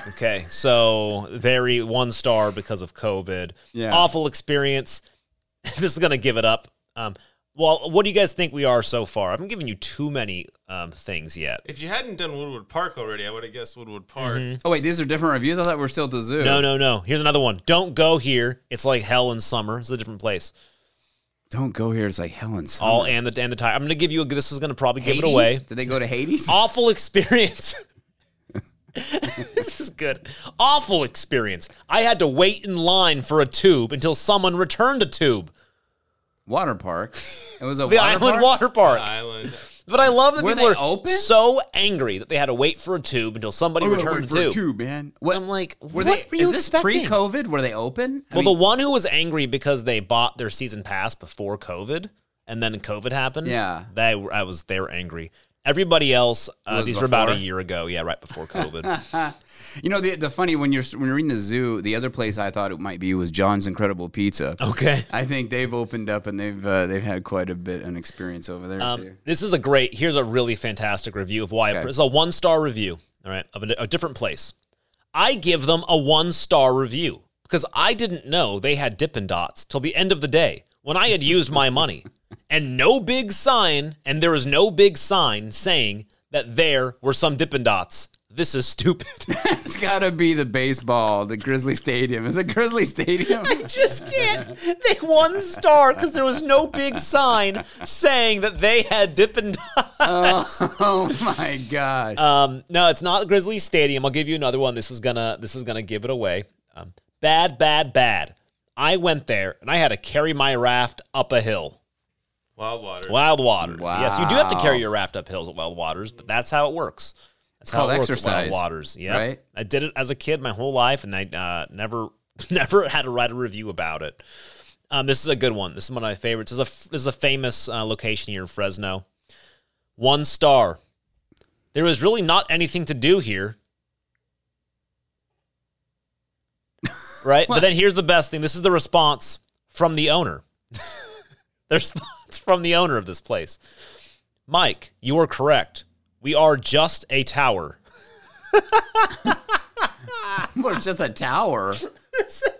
Okay, so very one star because of COVID. Yeah. Awful experience. this is gonna give it up. Um, well, what do you guys think we are so far? I haven't given you too many um, things yet. If you hadn't done Woodward Park already, I would have guessed Woodward Park. Oh wait, these are different reviews. I thought we are still at the zoo. No, no, no. Here's another one. Don't go here. It's like hell in summer. It's a different place. Don't go here. It's like hell and summer. All and the and the time. I'm gonna give you a. This is gonna probably give it away. Did they go to Hades? Awful experience. this is good. Awful experience. I had to wait in line for a tube until someone returned a tube. Water park. It was a The water island park? water park. Island. But I love that Were people they are open? so angry that they had to wait for a tube until somebody Oh, returned wait a for a tube. tube, man. What I'm like, were what they? were you is this expecting? pre-COVID? Were they open? I Well, mean, the one who was angry because they bought their season pass before COVID, and then COVID happened. Yeah. they were- I was they were angry. Everybody else, uh, Was these were about a year ago. Yeah, right before COVID. You know the the funny when you're when you're reading the zoo, the other place I thought it might be was John's Incredible Pizza. okay. I think they've opened up and they've uh, they've had quite a bit an experience over there Um, too. this is a great. Here's a really fantastic review of why. Okay. It's a one star review. All right, of a, a different place. I give them a one star review because I didn't know they had Dippin' Dots till the end of the day when I had used my money, and no big sign, and there was no big sign saying that there were some Dippin' Dots. This is stupid. It's got to be the baseball, the Grizzly Stadium. Is it Grizzly Stadium? I just can't. They one star because there was no big sign saying that they had Dippin' Dots. oh my gosh! Um, no, it's not Grizzly Stadium. I'll give you another one. This is gonna this is gonna give it away. Um, bad, bad, bad. I went there and I had to carry my raft up a hill. Wild Water. Wild Waters. Yes, you do have to carry your raft up hills at Wild Waters, but that's how it works. That's how called it works exercise, Waters. Yeah, right? I did it as a kid my whole life, and I uh, never never had to write a review about it. Um, this is a good one. This is one of my favorites. This is a this is a famous uh, location here in Fresno. One star. There is really not anything to do here. Right? but then here's the best thing. This is the response from the owner. the response from the owner of this place. Mike, you are correct. We are just a tower. We're just a tower.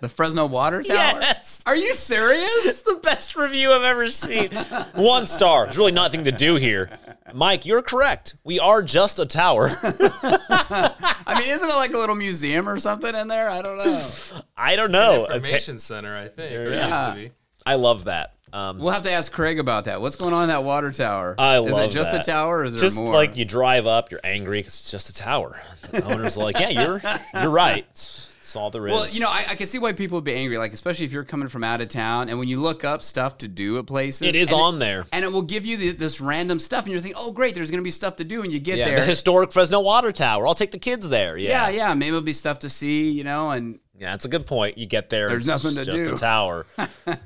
The Fresno Water Tower. Yes. Are you serious? It's the best review I've ever seen. One star. There's really nothing to do here. Mike, you're correct. We are just a tower. I mean, isn't it like a little museum or something in there? I don't know. I don't know. Information center, I think. Or it Yeah. used to be. I love that. Um, We'll have to ask Craig about that. What's going on in that water tower? I is love it just that. a tower or is there just more? like you drive up, you're angry because it's just a tower. The owner's like, yeah, you're you're right. It's, it's all there is. Well, you know, I, I can see why people would be angry, like especially if you're coming from out of town, and when you look up stuff to do at places, it is on there. and it will give you the, this random stuff, and you're thinking, oh, great, there's going to be stuff to do, and you get Yeah, there, the historic Fresno Water Tower. I'll take the kids there. yeah, Yeah, yeah, maybe it'll be stuff to see, you know, and Yeah, that's a good point. You get there, There's it's nothing to just do. a tower.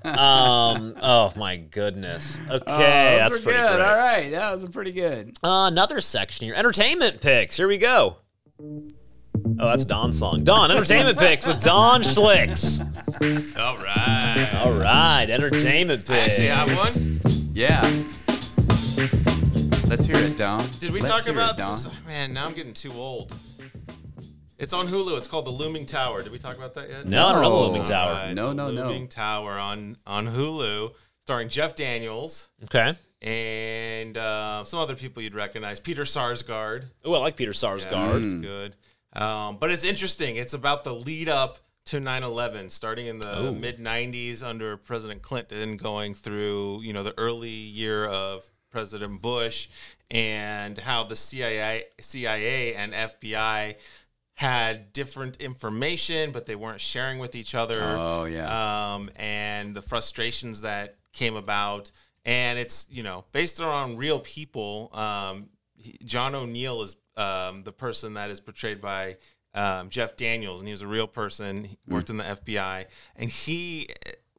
um, oh my goodness. Okay, Oh, that's pretty good. great. All right, that was pretty good. Uh, another section here. Entertainment picks. Here we go. Oh, that's Don's song. Don, entertainment picks with Don Schlicks. All right. All right, entertainment I picks. actually have one. Yeah. Let's hear it, Don. Did we Let's talk about it, Don? this? Man, now I'm getting too old. It's on Hulu. It's called The Looming Tower. Did we talk about that yet? No, I don't know the No. Looming Tower. Alright, No, The no, no. Looming Tower on on Hulu, starring Jeff Daniels Okay. and uh, some other people you'd recognize. Peter Sarsgaard. Oh, I like Peter Yeah, Sarsgaard. that's good. Um, but it's interesting. It's about the lead up to 9/11, starting in the mid 90s under President Clinton, going through you know the early year of President Bush, and how the CIA, CIA and FBI had different information, but they weren't sharing with each other Oh, yeah. um, and the frustrations that came about. And it's you know based on real people. Um, he- John O'Neill is um, the person that is portrayed by um, Jeff Daniels, and he was a real person. He worked in the FBI, and he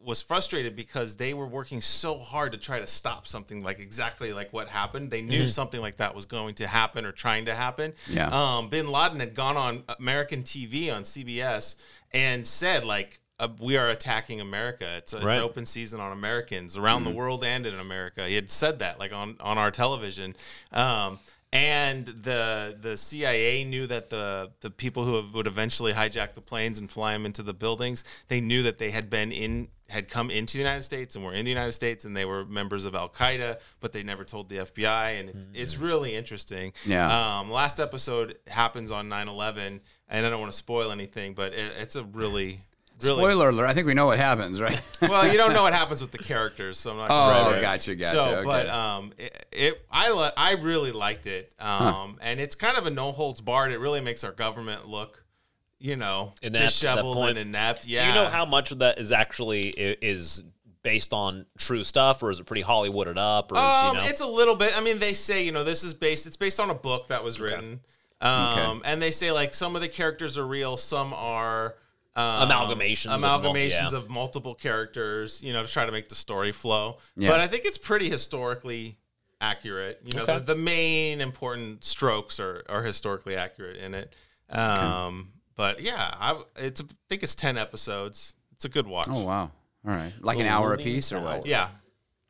was frustrated because they were working so hard to try to stop something like exactly like what happened. They knew something like that was going to happen or trying to happen. Yeah. Um, Bin Laden had gone on American TV on CBS and said like. Uh, we are attacking America. It's, a, Right. it's open season on Americans around the world and in America. He had said that like on on our television. Um, and the the CIA knew that the the people who would eventually hijack the planes and fly them into the buildings, they knew that they had been in had come into the United States and were in the United States and they were members of Al Qaeda, but they never told the FBI. And it's it's really interesting. Yeah. Um, last episode happens on 9/11, and I don't want to spoil anything, but it, it's a really really Spoiler alert! I think we know what happens, right? well, you don't know what happens with the characters, so I'm not. Oh, gonna say it. gotcha, gotcha, So, okay. but um, it, it I li- I really liked it, um, and it's kind of a no holds barred. It really makes our government look, you know, Inept disheveled and inept. Yeah. Do you know how much of that is actually is based on true stuff, or is it pretty Hollywooded up? Or is, Um, you know, it's a little bit. I mean, they say you know this is based. It's based on a book that was written, um, and they say like some of the characters are real, some are. Um, Amalgamations of mul- amalgamations yeah. of multiple characters, you know, to try to make the story flow. Yeah. But I think it's pretty historically accurate. You know, Okay. the, the main important strokes are, are historically accurate in it. Um, But yeah, I it's I think it's ten episodes. It's a good watch. oh wow! All right, like an The hour Looming apiece or what? Yeah.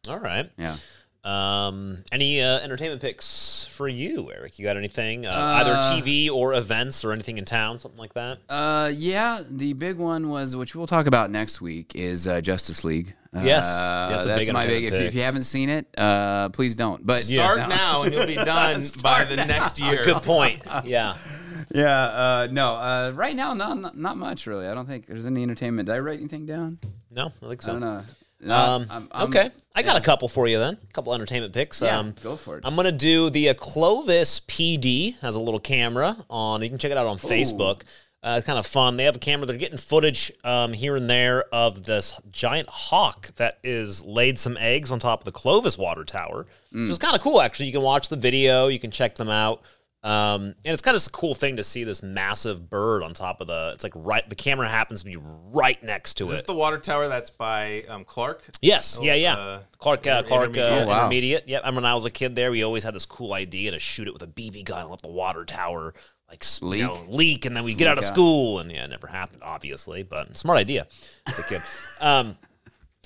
all right. Yeah. Um, any uh, entertainment picks for you, Eric? You got anything? Uh, either TV or events or anything in town, something like that? Uh, yeah, the big one was, which we'll talk about next week, is uh, Justice League. Yes. uh, That's that's big my big. If, if you haven't seen it, uh, please don't. But Start No. now and you'll be done by the next year. Good point. Yeah. Yeah, uh, no. Uh, right now, not, not not much really. I don't think there's any entertainment. Did I write anything down? No, I think I don't know. No, Um, I'm- I'm- okay, I got a couple for you then. A couple entertainment picks. Yeah, um, go for it. I'm gonna do the uh, Clovis PD has a little camera on. You can check it out on Facebook. Uh, it's kind of fun. They have a camera. They're getting footage um, here and there of this giant hawk that is laid some eggs on top of the Clovis water tower, Mm. which is kind of cool. Actually, you can watch the video. You can check them out. Um, and it's kind of a cool thing to see this massive bird on top of the. It's like right. The camera happens to be right next to Is it. this the water tower that's by um, Clark? Yes, yeah, yeah. uh, Clark, uh, inter- Clark, uh, intermediate. Oh, wow. intermediate. Yep. I remember when I was a kid there, we always had this cool idea to shoot it with a BB gun and let the water tower like Leak? you know, leak, and then we get out of school, and yeah, it never happened, obviously, but smart idea as a kid. um,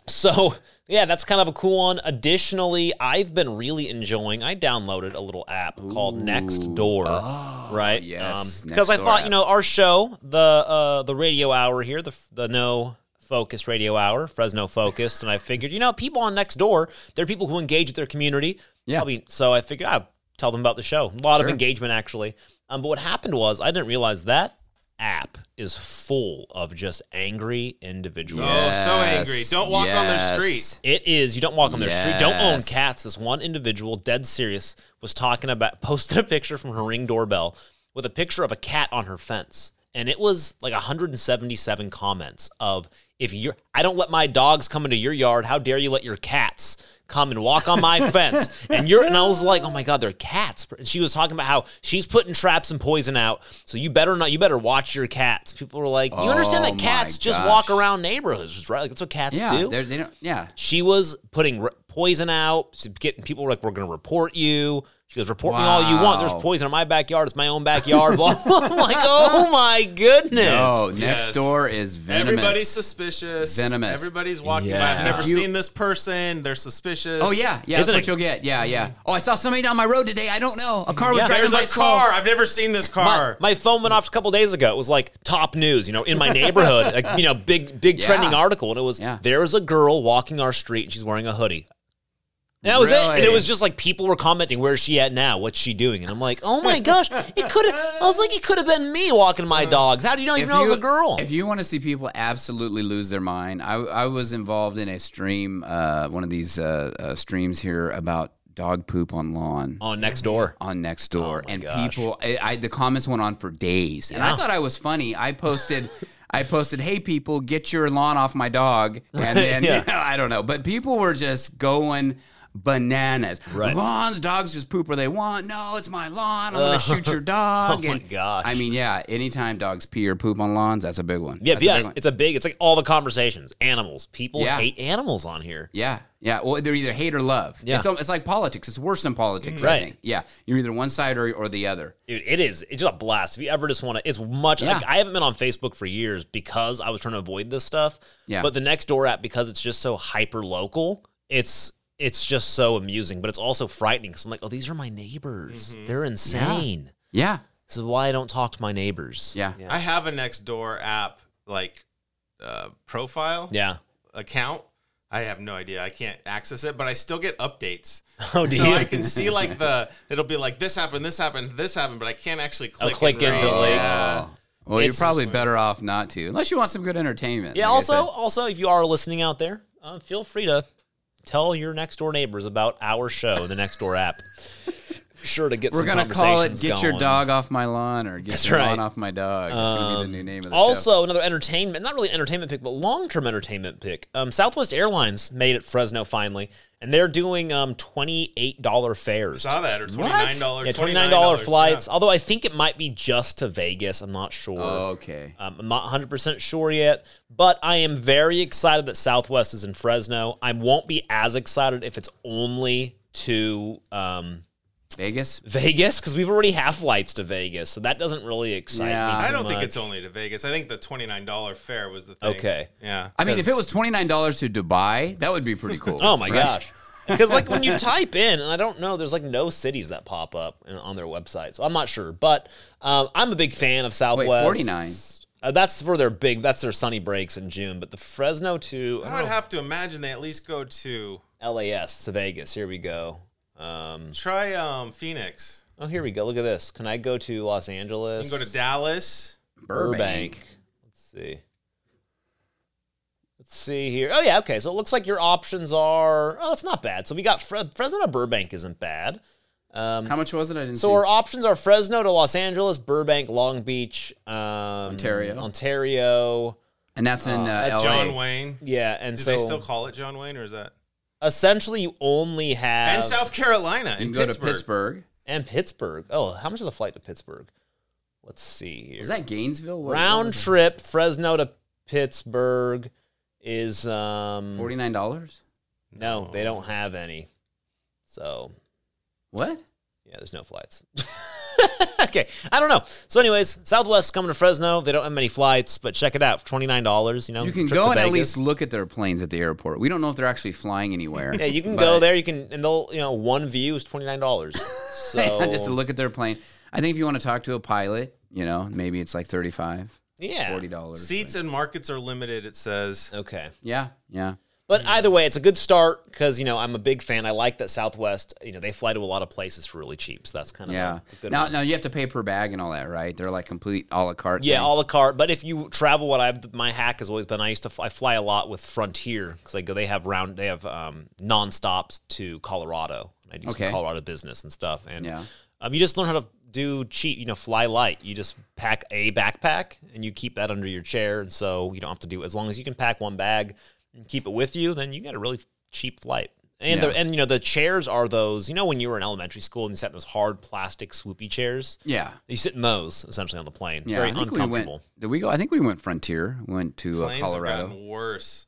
so yeah, that's kind of a cool one. Additionally, I've been really enjoying. I downloaded a little app called Nextdoor, right? Oh, yes, because I thought app. you know our show, the uh, the radio hour here, the the no focus radio hour, Fresno focused, and I figured you know people on Next Door, they're people who engage with their community. Yeah. Probably, so I figured I'd tell them about the show. A lot of engagement actually. Um, but what happened was I didn't realize that app is full of just angry individuals. Oh, so angry. Don't walk on their street. It is. You don't walk on their street. Don't own cats. This one individual, dead serious, was talking about posted a picture from her ring doorbell with a picture of a cat on her fence, and it was like 177 comments of if you're. I don't let my dogs come into your yard. How dare you let your cats come and walk on my fence? And you're. And I was like, oh my god, they're cats. And she was talking about how she's putting traps and poison out. So you better not. You better watch your cats. People were like, you understand Oh that cats just walk around neighborhoods, right? Like that's what cats Yeah, do. they're- they don't. Yeah, She was putting r- poison out, so getting people were like, "We're going to report you." She goes, "Report me all you want. There's poison in my backyard. It's my own backyard." Blah. I'm like, "Oh my goodness!" no, next Yes. door is venomous. Everybody's suspicious. Venomous. Everybody's walking Yeah. by. I've never you- seen this person. They're suspicious. Oh yeah, yeah, Isn't that's what you'll get. Yeah, yeah. Oh, I saw somebody down my road today. I don't know. A car was Yeah. driving There's by a slow. car. I've never seen this My, car. my phone went off a couple days ago. It was like top news, you know, in my neighborhood, like, you know, big big Yeah. trending article, and it was Yeah. there was a girl walking our street and she's wearing a hoodie. And that was it. And it was just like people were commenting, "Where's she at now? What's she doing?" And I'm like, "Oh my gosh, it could have." I was like, "It could have been me walking my dogs. How do you not even know it was a girl?" If you want to see people absolutely lose their mind, I, I was involved in a stream, uh, one of these uh, uh, streams here about dog poop on lawn. on next door. on next door, Oh and gosh. people, I, I the comments went on for days, and I thought I was funny. I posted, I posted, "Hey people, get your lawn off my dog," and then Yeah. you know, I don't know, but people were just going bananas. Right. Lawns, dogs just poop where they want. No, it's my lawn. I'm gonna oh shoot your dog. Oh my And, gosh. I mean, yeah, anytime dogs pee or poop on lawns, that's a big one. Yeah, That's a big yeah, one. it's a big. It's like all the conversations. Animals. People Yeah. hate animals on here. Yeah, yeah. Well, they're either hate or love. Yeah. It's, it's like politics. It's worse than politics, Right. I think. Yeah, you're either one side or, or the other. Dude, it is. It's just a blast. If you ever just want to, it's much. Yeah. Like, I haven't been on Facebook for years because I was trying to avoid this stuff. Yeah. But the next door app, because it's just so hyper local, it's it's just so amusing. But it's also frightening because I'm like, oh, these are my neighbors. Mm-hmm. They're insane. Yeah, This is why I don't talk to my neighbors. yeah. I have a next door app like uh, profile Yeah. account. I have no idea. I can't access it, but I still get updates. Oh, do so you? I can see like the it'll be like this happened, this happened, this happened, but I can't actually click. click and into, read. like- Yeah. Well, you're probably better off not to, unless you want some good entertainment. Yeah. like Also, also, if you are listening out there, uh, feel free to tell your next door neighbors about our show, the next door app. sure to get we're some gonna call it conversations "Get Your. Dog Off My Lawn" or "Get That's Your right. Lawn Off My Dog." That's gonna be the new name of the show. Also, another entertainment, not really entertainment pick, but long-term entertainment pick. Um, Southwest Airlines made it Fresno finally, and they're doing um twenty-eight dollar fares. Saw that or twenty nine dollars. Yeah, twenty-nine dollar flights. Although I think it might be just to Vegas. I'm not sure. Okay. Um, I'm not 100% sure yet, but I am very excited that Southwest is in Fresno. I won't be as excited if it's only to um, Vegas. Vegas because we've already have flights to Vegas, so that doesn't really excite Yeah. me. Too I don't think it's only to Vegas. I think the twenty nine dollar fare was the thing. Okay. Yeah. I mean, if it was twenty nine dollars to Dubai, that would be pretty cool. Oh my right? gosh. Because like when you type in, and I don't know, there's like no cities that pop up on their website, so I'm not sure. But um, I'm a big fan of Southwest. 49. Uh, that's for their big. That's their sunny breaks in June. But the Fresno to I would have to imagine they at least go to LAS to Vegas. Here we go. Um, try um Phoenix. oh, here we go. Look at this. Can I go to Los You Angeles? can go to Dallas. Burbank. Let's see. Let's see here. Oh yeah, okay. So it looks like your options are. Oh, it's not bad. So we got Fre- Fresno to Burbank isn't bad. Um, How much was it? I didn't So see. our options are Fresno to Los Angeles, Burbank, Long Beach, um, Ontario. Ontario. and that's in uh, that's LA. John Wayne. Yeah, and Do so they still call it John Wayne or is that? Essentially you only have and South Carolina You in go Pittsburgh. to Pittsburgh. and Pittsburgh. Oh, how much is a flight to Pittsburgh? Let's see here. Is that Gainesville? What- what round was it? trip Fresno to Pittsburgh is um Forty nine dollars. no, they don't have any. So What? Yeah, there's no flights. okay, I don't know. So, anyways, Southwest coming to Fresno. They don't have many flights, but check it out for twenty nine dollars. You know, You can go to and at least look at their planes at the airport. We don't know if they're actually flying anywhere. Yeah, you can but- go there. You can, and they'll, you know, one view is twenty nine dollars. So just to look at their plane. I think if you want to talk to a pilot, you know, maybe it's like 35 yeah, $40 Seats and markets are limited, it says. Okay, Yeah, yeah. But either way, it's a good start because you know I'm a big fan. I like that Southwest. You know they fly to a lot of places for really cheap, so that's kind of Yeah. a. Now, one. now you have to pay per bag and all that, right? They're like complete a la carte. Yeah, thing. a la carte. But if you travel, what I've my hack has always been I used to fly, I fly a lot with Frontier because they go they have round they have um, nonstops to Colorado. I do Okay. some Colorado business and stuff, and Yeah. um, you just learn how to do cheap. You know, fly light. You just pack a backpack and you keep that under your chair, and so you don't have to do as long as you can pack one bag and keep it with you. Then you got a really cheap flight. And Yeah. the, and you know the chairs are those you know when you were in elementary school and you sat in those hard plastic swoopy chairs. Yeah. You sit in those essentially on the plane. Yeah. Very I think we uncomfortable. went. Did we go? I think we went Frontier. Went to uh, Planes Colorado. have gotten worse.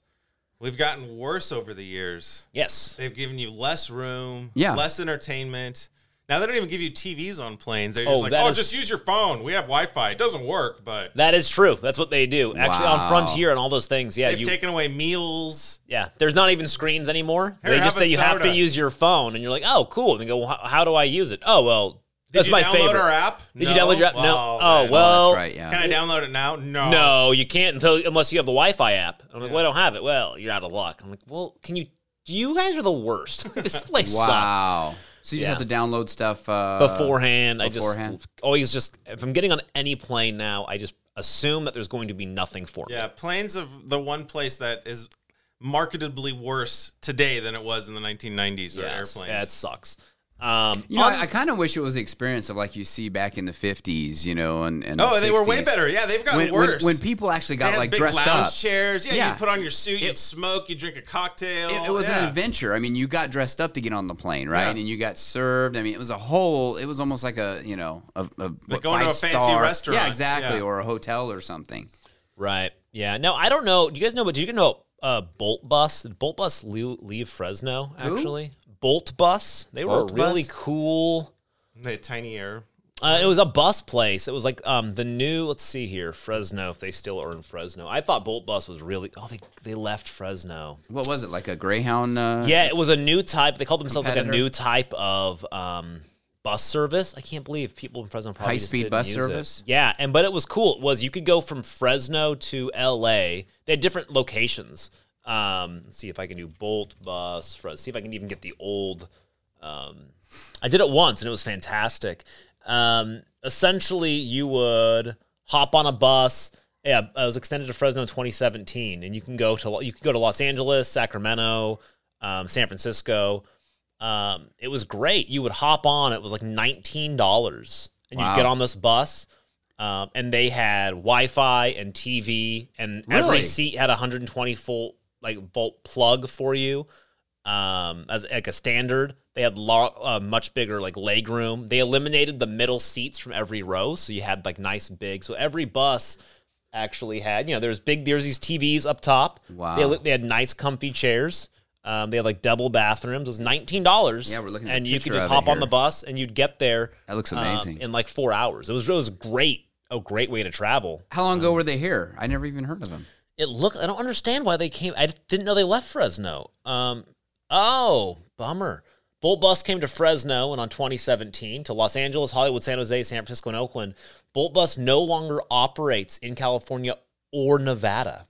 We've gotten worse over the years. Yes. They've given you less room, Yeah. less entertainment. Now they don't even give you TVs on planes. They're Oh, just like, oh, is- just use your phone. We have Wi-Fi. It doesn't work, but That is true. That's what they do. Actually, Wow. on Frontier and all those things, yeah, they've you, taken away meals. yeah. There's not even screens anymore. Here, they just say you have to use your phone, and you're like, oh, cool. And they go, well, how, how do I use it? Oh, well, Did that's you my download favorite. our app? Did you download your app? No. Oh, then. Oh, well, that's right. Yeah. Can I download it now? No. no, you can't until unless you have the Wi-Fi app. I'm like, well, I don't have it. Well, you're out of luck. I'm like, well, can you? You guys are the worst. this place sucks. wow. So you Yeah. just have to download stuff uh, Beforehand, I beforehand? just always just if I'm getting on any plane now, I just assume that there's going to be nothing for me. Yeah, planes of the one place that is marketably worse today than it was in the 1990s are Yes, airplanes. That sucks. Um, You know, on- I, I kind of wish it was the experience of like you see back in the '50s, you know, and, and oh, the they were way better. Yeah, they've gotten When, when, worse. when people actually they got had like big dressed lounge up. chairs. Yeah, Yeah. you put on your suit, you'd smoke, you drink a cocktail. It, it was yeah. an adventure. I mean, you got dressed up to get on the plane, right? Yeah. And you got served. I mean, it was a whole. It was almost like a you know a, a what, going to a fancy five-star- restaurant. Yeah, exactly, Yeah. or a hotel or something. Right. Yeah. No, I don't know. Do you guys know? But do you know uh, Bolt Bus? Did Bolt Bus leave, leave Fresno? Who? Actually, Bolt Bus. They were Bolt a really Bus? cool. They had tiny air. Uh, it was a bus place. It was like um the new. Let's see here, Fresno. If they still are in Fresno, I thought Bolt Bus was really. Oh, they they left Fresno. What was it like a Greyhound? Uh, Yeah, it was a new type. They called themselves like a new type of um, bus service. I can't believe people in Fresno probably just High-speed didn't bus use it. service? Yeah, and but it was cool. It was you could go from Fresno to L.A. They had different locations. Um, see if I can do Bolt Bus. Fres- see if I can even get the old. Um, I did it once and it was fantastic. Um, essentially, you would hop on a bus. Yeah, it was extended to Fresno in 2017, and you can go to you could go to Los Angeles, Sacramento, um, San Francisco. Um, it was great. You would hop on. It was like nineteen dollars, and Wow. you'd get on this bus. Um, and they had Wi-Fi and TV, and Really? every seat had 120 volt like volt plug for you um, as like a standard. They had lar- uh, much bigger like leg room. They eliminated the middle seats from every row, so you had like nice big. So every bus actually had you know there's big there's these TVs up top. Wow. They, they had nice comfy chairs. Um, they had like double bathrooms. It was nineteen dollars. Yeah, we're looking at and you could just hop on the bus and you'd get there. That looks um, amazing. in like four hours. It was it was great. A great way to travel. How long ago were they here? I never even heard of them. It looked. I don't understand why they came. I didn't know they left Fresno. Um. Oh, bummer. Bolt Bus came to Fresno and on 2017 to Los Angeles, Hollywood, San Jose, San Francisco, and Oakland. Bolt Bus no longer operates in California or Nevada.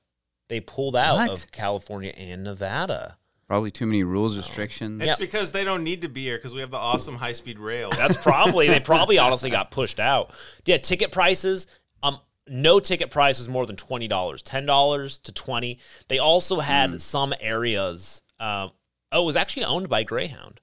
They pulled out What? of California and Nevada. Probably too many rules, restrictions. It's Yeah. because they don't need to be here because we have the awesome high speed rail. That's probably they probably honestly got pushed out. Yeah, ticket prices. Um, no ticket price was more than twenty dollars, ten dollars to twenty. They also had Hmm. some areas. Um, oh, it was actually owned by Greyhound.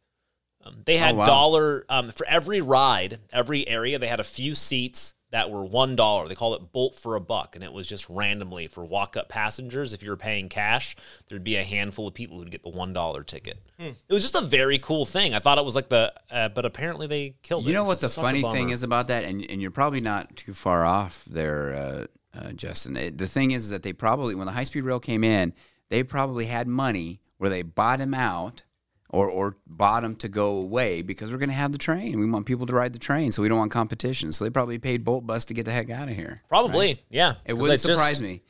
Um, they had Oh, wow. dollar um, for every ride, every area. They had a few seats that were one dollar. They called it Bolt for a buck, and it was just randomly for walk up passengers. If you were paying cash, there'd be a handful of people who'd get the one dollar ticket. Hmm. It was just a very cool thing. I thought it was like the, uh, but apparently they killed it. You know what the funny thing is about that, and and you're probably not too far off there, uh, uh, Justin. It- the thing is, that they probably when the high speed rail came in, they probably had money where they bought him out. Or, or bought them to go away because we're going to have the train. We want people to ride the train, so we don't want competition. So they probably paid Bolt Bus to get the heck out of here. Probably, yeah. It wouldn't just- surprise me.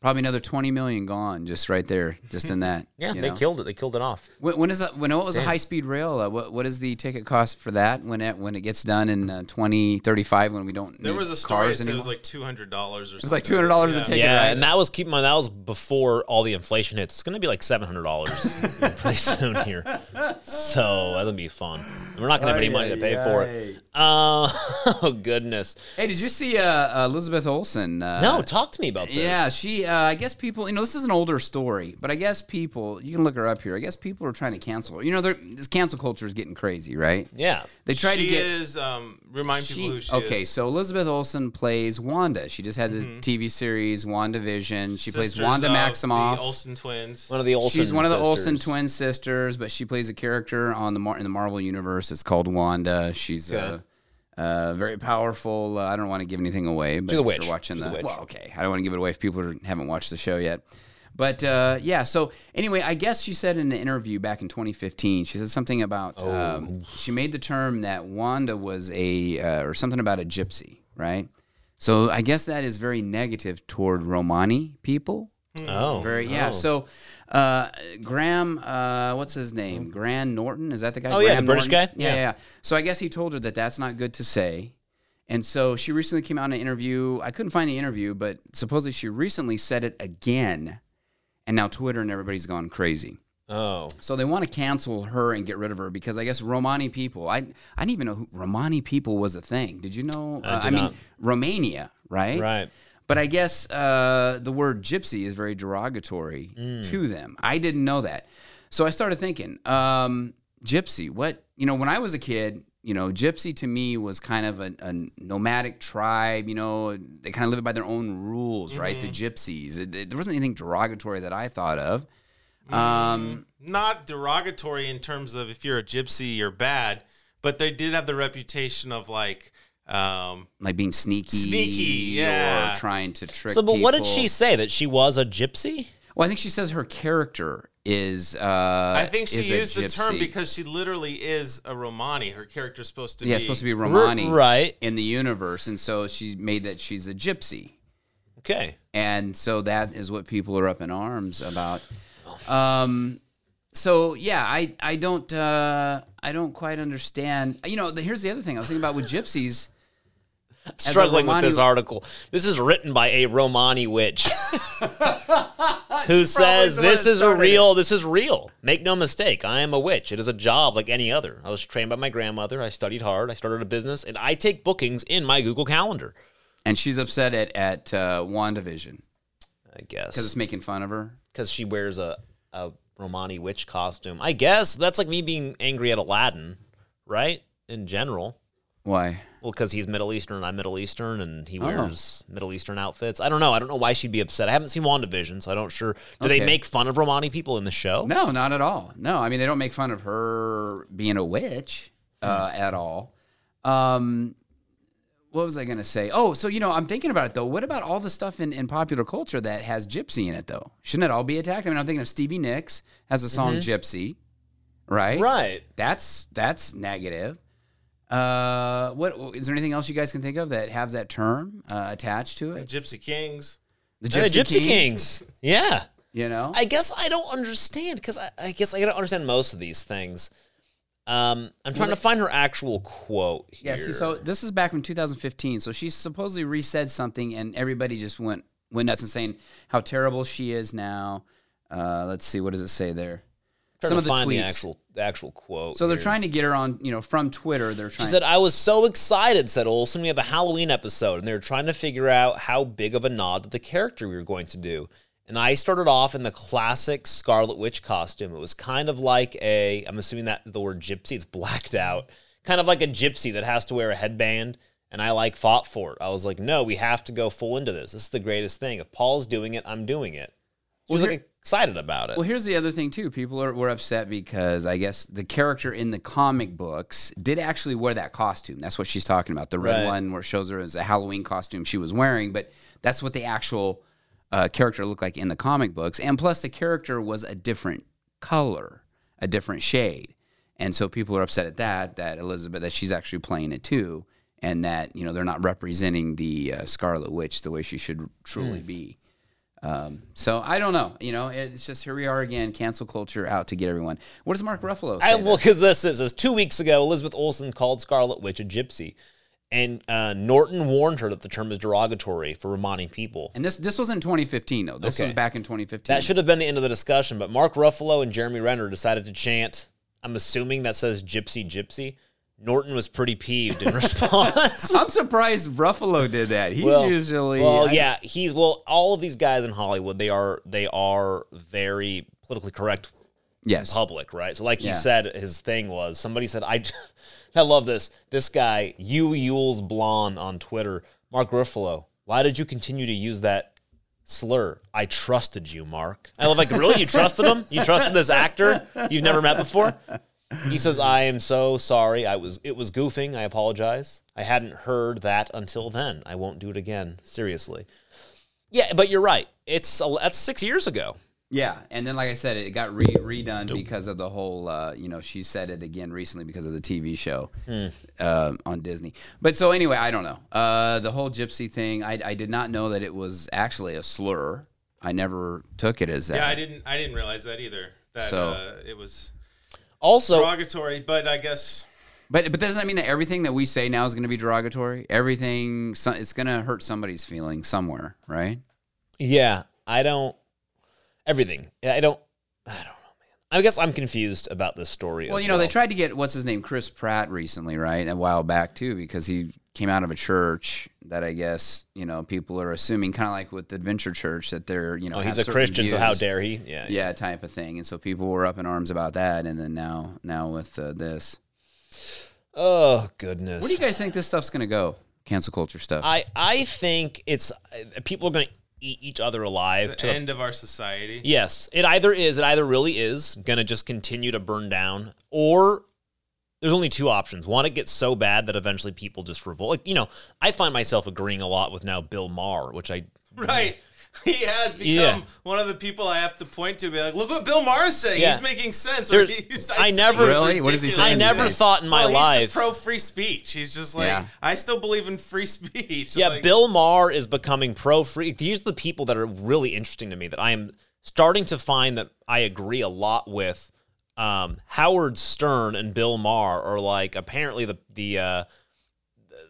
Probably another twenty million gone just right there, just in that. Yeah, they know? killed it. They killed it off. When, when is that? When what was a high speed rail? Uh, what what is the ticket cost for that when it when it gets done in uh, twenty thirty five when we don't There was a story cars it was like two hundred dollars or something. It was like $200 a ticket. Yeah, right? and that was keep in mind that was before all the inflation hits. It's going to be like seven hundred dollars pretty soon here, so that'll be fun. And we're not going to have any money to pay for it. Uh, oh goodness! Hey, did you see uh, Elizabeth Olsen? Uh, No, talk to me about this. Yeah, she. Uh, I guess people. You know, this is an older story, but I guess people. You can look her up here. I guess people are trying to cancel. You know, they're- this cancel culture is getting crazy, right? yeah. They try she to get. is. Um, remind people who she okay, is. so Elizabeth Olsen plays Wanda. She just had the TV series WandaVision. She plays Wanda of Maximoff. The Olsen twins. One of the Olsen. She's one of the Olsen twin sisters, but she plays a character on the Mar- in the Marvel universe. It's called Wanda. She's uh, uh, very powerful. Uh, I don't want to give anything away, but She's a witch. you're watching She's a the witch. well, okay, I don't want to give it away if people are, haven't watched the show yet. But uh, yeah, so anyway, I guess she said in an interview back in 2015, she said something about Oh. um, she made the term that Wanda was a uh, or something about a gypsy, right? So I guess that is very negative toward Romani people. Oh, Very yeah. oh. So uh, Graham, uh, what's his name? Graham Norton. Is that the guy? Oh, yeah, the British Norton? guy? Yeah, Yeah. yeah, yeah. So I guess he told her that that's not good to say. And so she recently came out in an interview. I couldn't find the interview, but supposedly she recently said it again. And now Twitter and everybody's gone crazy. Oh, So they want to cancel her and get rid of her because I guess Romani people. I I didn't even know who Romani people was a thing. Did you know? I Uh, did I mean. Romania, right? right. But I guess uh, the word gypsy is very derogatory Mm. to them. I didn't know that. So I started thinking, um, gypsy, what, you know, when I was a kid, you know, gypsy to me was kind of a, a nomadic tribe, you know, they kind of lived by their own rules, right? The gypsies. It- it- there wasn't anything derogatory that I thought of. Um, Not derogatory in terms of if you're a gypsy, you're bad, but they did have the reputation of like. Um, like being sneaky, Sneaky, yeah. or trying to trick. So, but what did she say? That she was a gypsy? Well, I think she says her character is. Uh, I think she is used the term because she literally is a Romani. Her character is supposed to be yeah, be. supposed to be Romani R- right. in the universe, and so she made that she's a gypsy, Okay. and so that is what people are up in arms about. Um, so yeah, I I don't uh, I don't quite understand. You know, the, here's the other thing I was thinking about with gypsies. A Struggling with this article. This is written by a Romani witch who says this is a started real. This is real. Make no mistake. I am a witch. It is a job like any other. I was trained by my grandmother. I studied hard. I started a business, and I take bookings in my Google Calendar. And she's upset at at uh, WandaVision I guess because it's making fun of her. because she wears a, a Romani witch costume. I guess that's like me being angry at Aladdin, right? In general. Why? Well, because he's Middle Eastern and I'm Middle Eastern, and he Oh. wears Middle Eastern outfits. I don't know. I don't know why she'd be upset. I haven't seen WandaVision, so I don't sure. Do they make fun of Romani people in the show? No, not at all. No, I mean they don't make fun of her being a witch uh, at all. Um, what was I going to say? Oh, so you know, I'm thinking about it though. What about all the stuff in, in popular culture that has gypsy in it though? Shouldn't it all be attacked? I mean, I'm thinking of Stevie Nicks has a song "Gypsy," right? Right. That's that's negative. Uh, what is there anything else you guys can think of that have that term uh, attached to it? Gypsy Kings. The Yeah, the Gypsy Kings. Yeah. You know, I guess I don't understand because I, I guess I don't understand most of these things. Um, I'm trying to find her actual quote here. Yeah, see, so this is back from 2015. So she supposedly resaid something, and everybody just went went nuts and saying how terrible she is now. Uh, let's see, what does it say there? Trying some to of the find the tweets. actual the actual quote. So they're here. trying to get her on, you know, from Twitter. They're trying. She said, I was so excited, said Olsen. We have a Halloween episode, and they were trying to figure out how big of a nod to the character we were going to do. And I started off in the classic Scarlet Witch costume. It was kind of like a, I'm assuming that's the word gypsy, it's blacked out, kind of like a gypsy that has to wear a headband. And I like fought for it. I was like, no, we have to go full into this. This is the greatest thing. If Paul's doing it, I'm doing it. She was Well, like excited about it. Well, here's the other thing too. People are, were upset because I guess the character in the comic books did actually wear that costume. That's what she's talking about. The red Right. one where it shows her as a Halloween costume she was wearing, but that's what the actual uh, character looked like in the comic books. And plus, the character was a different color, a different shade, and so people are upset at that. That Elizabeth that she's actually playing it too, and that you know they're not representing the uh, Scarlet Witch the way she should truly be. Um, so I don't know. You know, it's just here we are again, cancel culture out to get everyone. What does Mark Ruffalo say? I, well, because this is, is two weeks ago, Elizabeth Olsen called Scarlet Witch a gypsy, and uh, Norton warned her that the term is derogatory for Romani people. and this this was in 2015 though. This was back in 2015. That should have been the end of the discussion, but Mark Ruffalo and Jeremy Renner decided to chant. I'm assuming that says "gypsy, gypsy." Norton was pretty peeved in response. I'm surprised Ruffalo did that. He's well, usually well, I- yeah, he's well. All of these guys in Hollywood, they are they are very politically correct yes. public, right? So, like he Yeah. said, his thing was somebody said, "I, I love this. This guy, you Yules Blonde on Twitter, Mark Ruffalo. Why did you continue to use that slur? I trusted you, Mark. I love like really, you trusted him? You trusted this actor you've never met before? He says, "I am so sorry. I was it was goofing. I apologize. I hadn't heard that until then. I won't do it again. Seriously." Yeah, but you're right. It's that's six years ago. Yeah, and then like I said, it got re- redone because of the whole. Uh, you know, she said it again recently because of the TV show uh, on Disney. But so anyway, I don't know. Uh, the whole gypsy thing, I, I did not know that it was actually a slur. I never took it as that. Yeah, I didn't. I didn't realize that either. That So- uh, it was Also, derogatory, but I guess But but doesn't that mean that everything that we say now is going to be derogatory? Everything, so- it's going to hurt somebody's feelings somewhere, right? Yeah, I don't. Everything. I don't. I don't know, man. I guess I'm confused about this story. Well, you know, they tried to get what's his name, Chris Pratt, recently, right? A while back too, because he came out of a church that I guess you know people are assuming, kind of like with the Adventure Church, that they're you know Oh, he's a Christian, so how dare he? Yeah. Yeah, type of thing, and so people were up in arms about that, and then now now with uh, this, Oh goodness. where do you guys think this stuff's going to go? Cancel culture stuff. I I think it's uh, people are going to eat each other alive. the to the- end of our society. yes, it either is. It either really is going to just continue to burn down, or there's only two options. One, it gets so bad that eventually people just revolt. Like, you know, I find myself agreeing a lot with now Bill Maher, which I Right. He has become Yeah. one of the people I have to point to. Be like, look what Bill Maher is saying. Yeah. He's making sense. There- Or he's, I still never- Really? What is he saying I never these thought in my Well, life. He's just pro free speech. He's just like, Yeah. I still believe in free speech. Yeah, Like, Bill Maher is becoming pro free. These are the people that are really interesting to me that I am starting to find that I agree a lot with. Um, Howard Stern and Bill Maher are like apparently the the uh,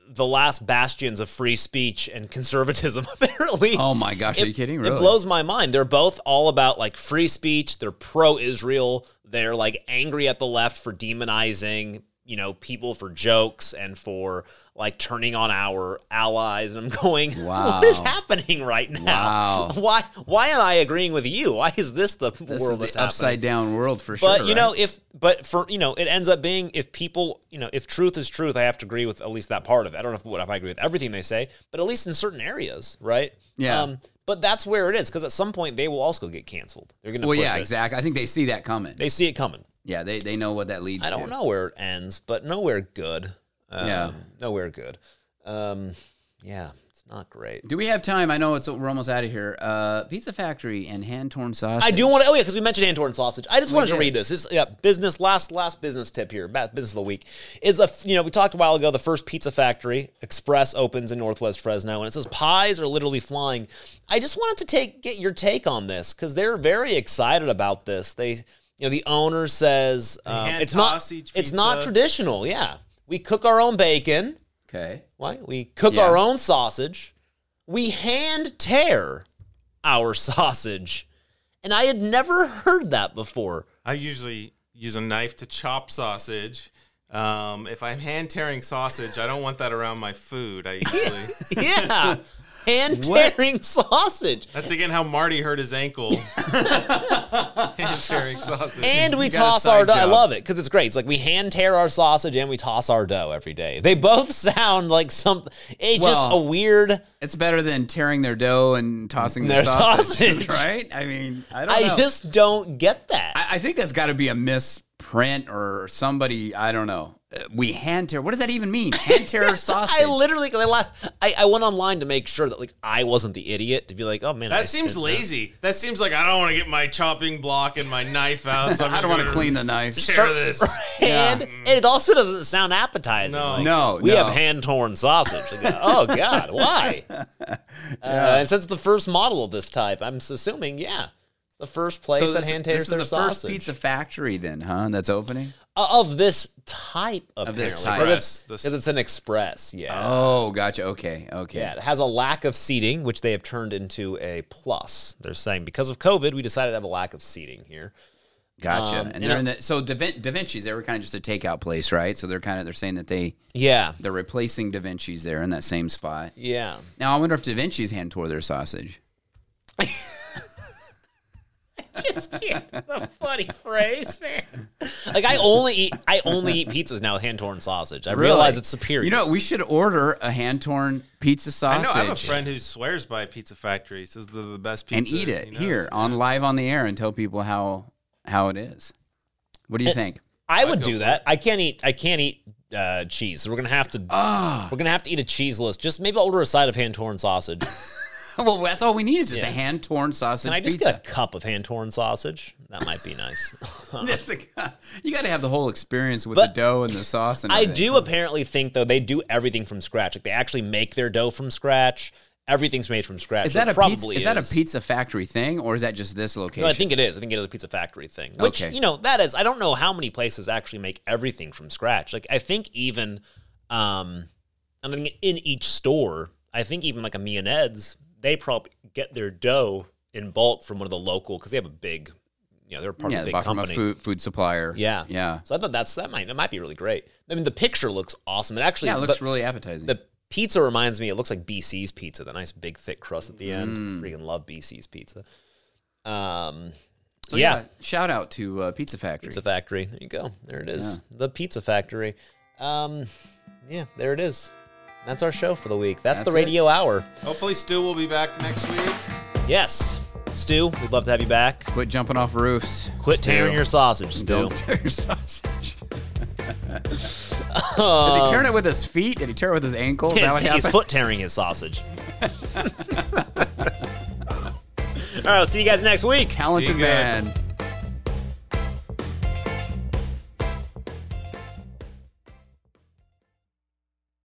the last bastions of free speech and conservatism. Apparently, oh my gosh, are you it- kidding? It blows my mind. They're both all about like free speech. They're pro Israel. They're like angry at the left for demonizing, you know, people for jokes and for like turning on our allies. And I'm going, Wow. what is happening right now? Wow. Why why am I agreeing with you? Why is this the This world is that's the happening? upside down world for sure. But you know, if but for you know, it ends up being if people, you know, if truth is truth, I have to agree with at least that part of it. I don't know if, what if I agree with everything they say, but at least in certain areas, right? Yeah. Um, but that's where it is because at some point they will also get canceled. They're going to. well, yeah, it. exactly. I think they see that coming. They see it coming. yeah, they they know what that leads. To. I don't know where it ends, but nowhere good. Um, Yeah. nowhere good. Um, yeah, it's not great. Do we have time? I know it's we're almost out of here. Uh, Pizza Factory and hand torn sausage. I do want to. Oh yeah, because we mentioned hand torn sausage. I just wanted to read this. This yeah, business last last business tip here. ba- Business of the week is the you know we talked a while ago. The first pizza factory express opens in Northwest Fresno, and it says pies are literally flying. I just wanted to take get your take on this because they're very excited about this. They you know the owner says um, it's not it's not traditional. Yeah, we cook our own bacon. Okay. Right? We cook Yeah. our own sausage. We hand tear our sausage. And I had never heard that before. I usually use a knife to chop sausage. Um, if I'm hand tearing sausage, I don't want that around my food. I usually. Yeah. Hand tearing sausage. That's again how Marty hurt his ankle. hand tearing sausage. And we You got a toss our side dough. I job. love it because it's great. It's like we hand tear our sausage and we toss our dough every day. They both sound like some, it's just Well, a weird. It's better than tearing their dough and tossing their, Their sausage, sausage. right? I mean, I don't I know. just don't get that. I, I think that's got to be a misprint or somebody. I don't know. Uh, We hand tear. What does that even mean? Hand tear sausage. I literally, I, laughed, I, I went online to make sure that like I wasn't the idiot to be like, oh man, I That seems did lazy. That seems like I don't want to get my chopping block and my knife out. So I'm I just don't want to clean the knife. Tear this. and it also doesn't sound appetizing. No. Like, No, we no. have hand torn sausage. Like, oh God, why? Uh, and since it's the first model of this type, I'm assuming, yeah, it's the first place that this, hand this is their the sausage first pizza factory, then, huh? That's opening. Uh, of this type. of this type. because it's, Express, this- 'cause it's an express. Yeah. Oh, gotcha. Okay, okay. Yeah, it has a lack of seating, which they have turned into a plus. They're saying because of COVID, we decided to have a lack of seating here. Gotcha. Um, and and they're in the, so Da, Vin- da Vinci's they were kind of just a takeout place, right? So they're kind of they're saying that they Yeah, they're replacing Da Vinci's there in that same spot. yeah. Now I wonder if Da Vinci's hand tore their sausage. Just can't. That's a funny phrase, man. Like I only eat, I only eat pizzas now with hand torn sausage. I realize it's superior. You know, we should order a hand torn pizza sausage. I sausage. know I have a friend who swears by Pizza Factory. Says they're the best pizza. and eat it He knows. here on live on the air and tell people how how it is. What do you think? I would do that. I can't eat. I can't eat uh, cheese. So we're gonna have to. Ah, We're gonna have to eat a cheeseless. Just maybe I'll order a side of hand torn sausage. well, that's all we need is just Yeah. a hand torn sausage Can I just pizza. get a cup of hand torn sausage? That might be nice. Just a- you got to have the whole experience with But the dough and the sauce. And I everything. do apparently think though they do everything from scratch. Like they actually make their dough from scratch. Everything's made from scratch. Is that it a probably pizza? Is, that a pizza factory thing, or is that just this location? No, I think it is. I think it is a pizza factory thing. Which Okay. you know that is. I don't know how many places actually make everything from scratch. Like I think even, um, I mean in each store, I think even like a Me and Ed's, they probably get their dough in bulk from one of the local because they have a big, you know, they're part yeah, of a big from a company. food food supplier. Yeah, yeah, So I thought that's that might that might be really great. I mean, the picture looks awesome. It actually yeah. It looks really appetizing. the pizza reminds me. It looks like BC's pizza, the nice big thick crust at the end. Mm. Freaking love BC's pizza. Um, So, yeah. shout out to uh, Pizza Factory. Pizza Factory. There you go. There it is. The Pizza Factory. Um, yeah, there it is. That's our show for the week. That's, That's the it. radio hour. Hopefully, Stu will be back next week. Yes. Stu, we'd love to have you back. Quit jumping off roofs. Quit Stu. tearing your sausage, Stu. Don't tear your sausage. Does he turn it with his feet? Did he tear it with his ankle? Is that He's, what he's happened? foot tearing his sausage. All right, I'll see you guys next week. Talented Be good. man.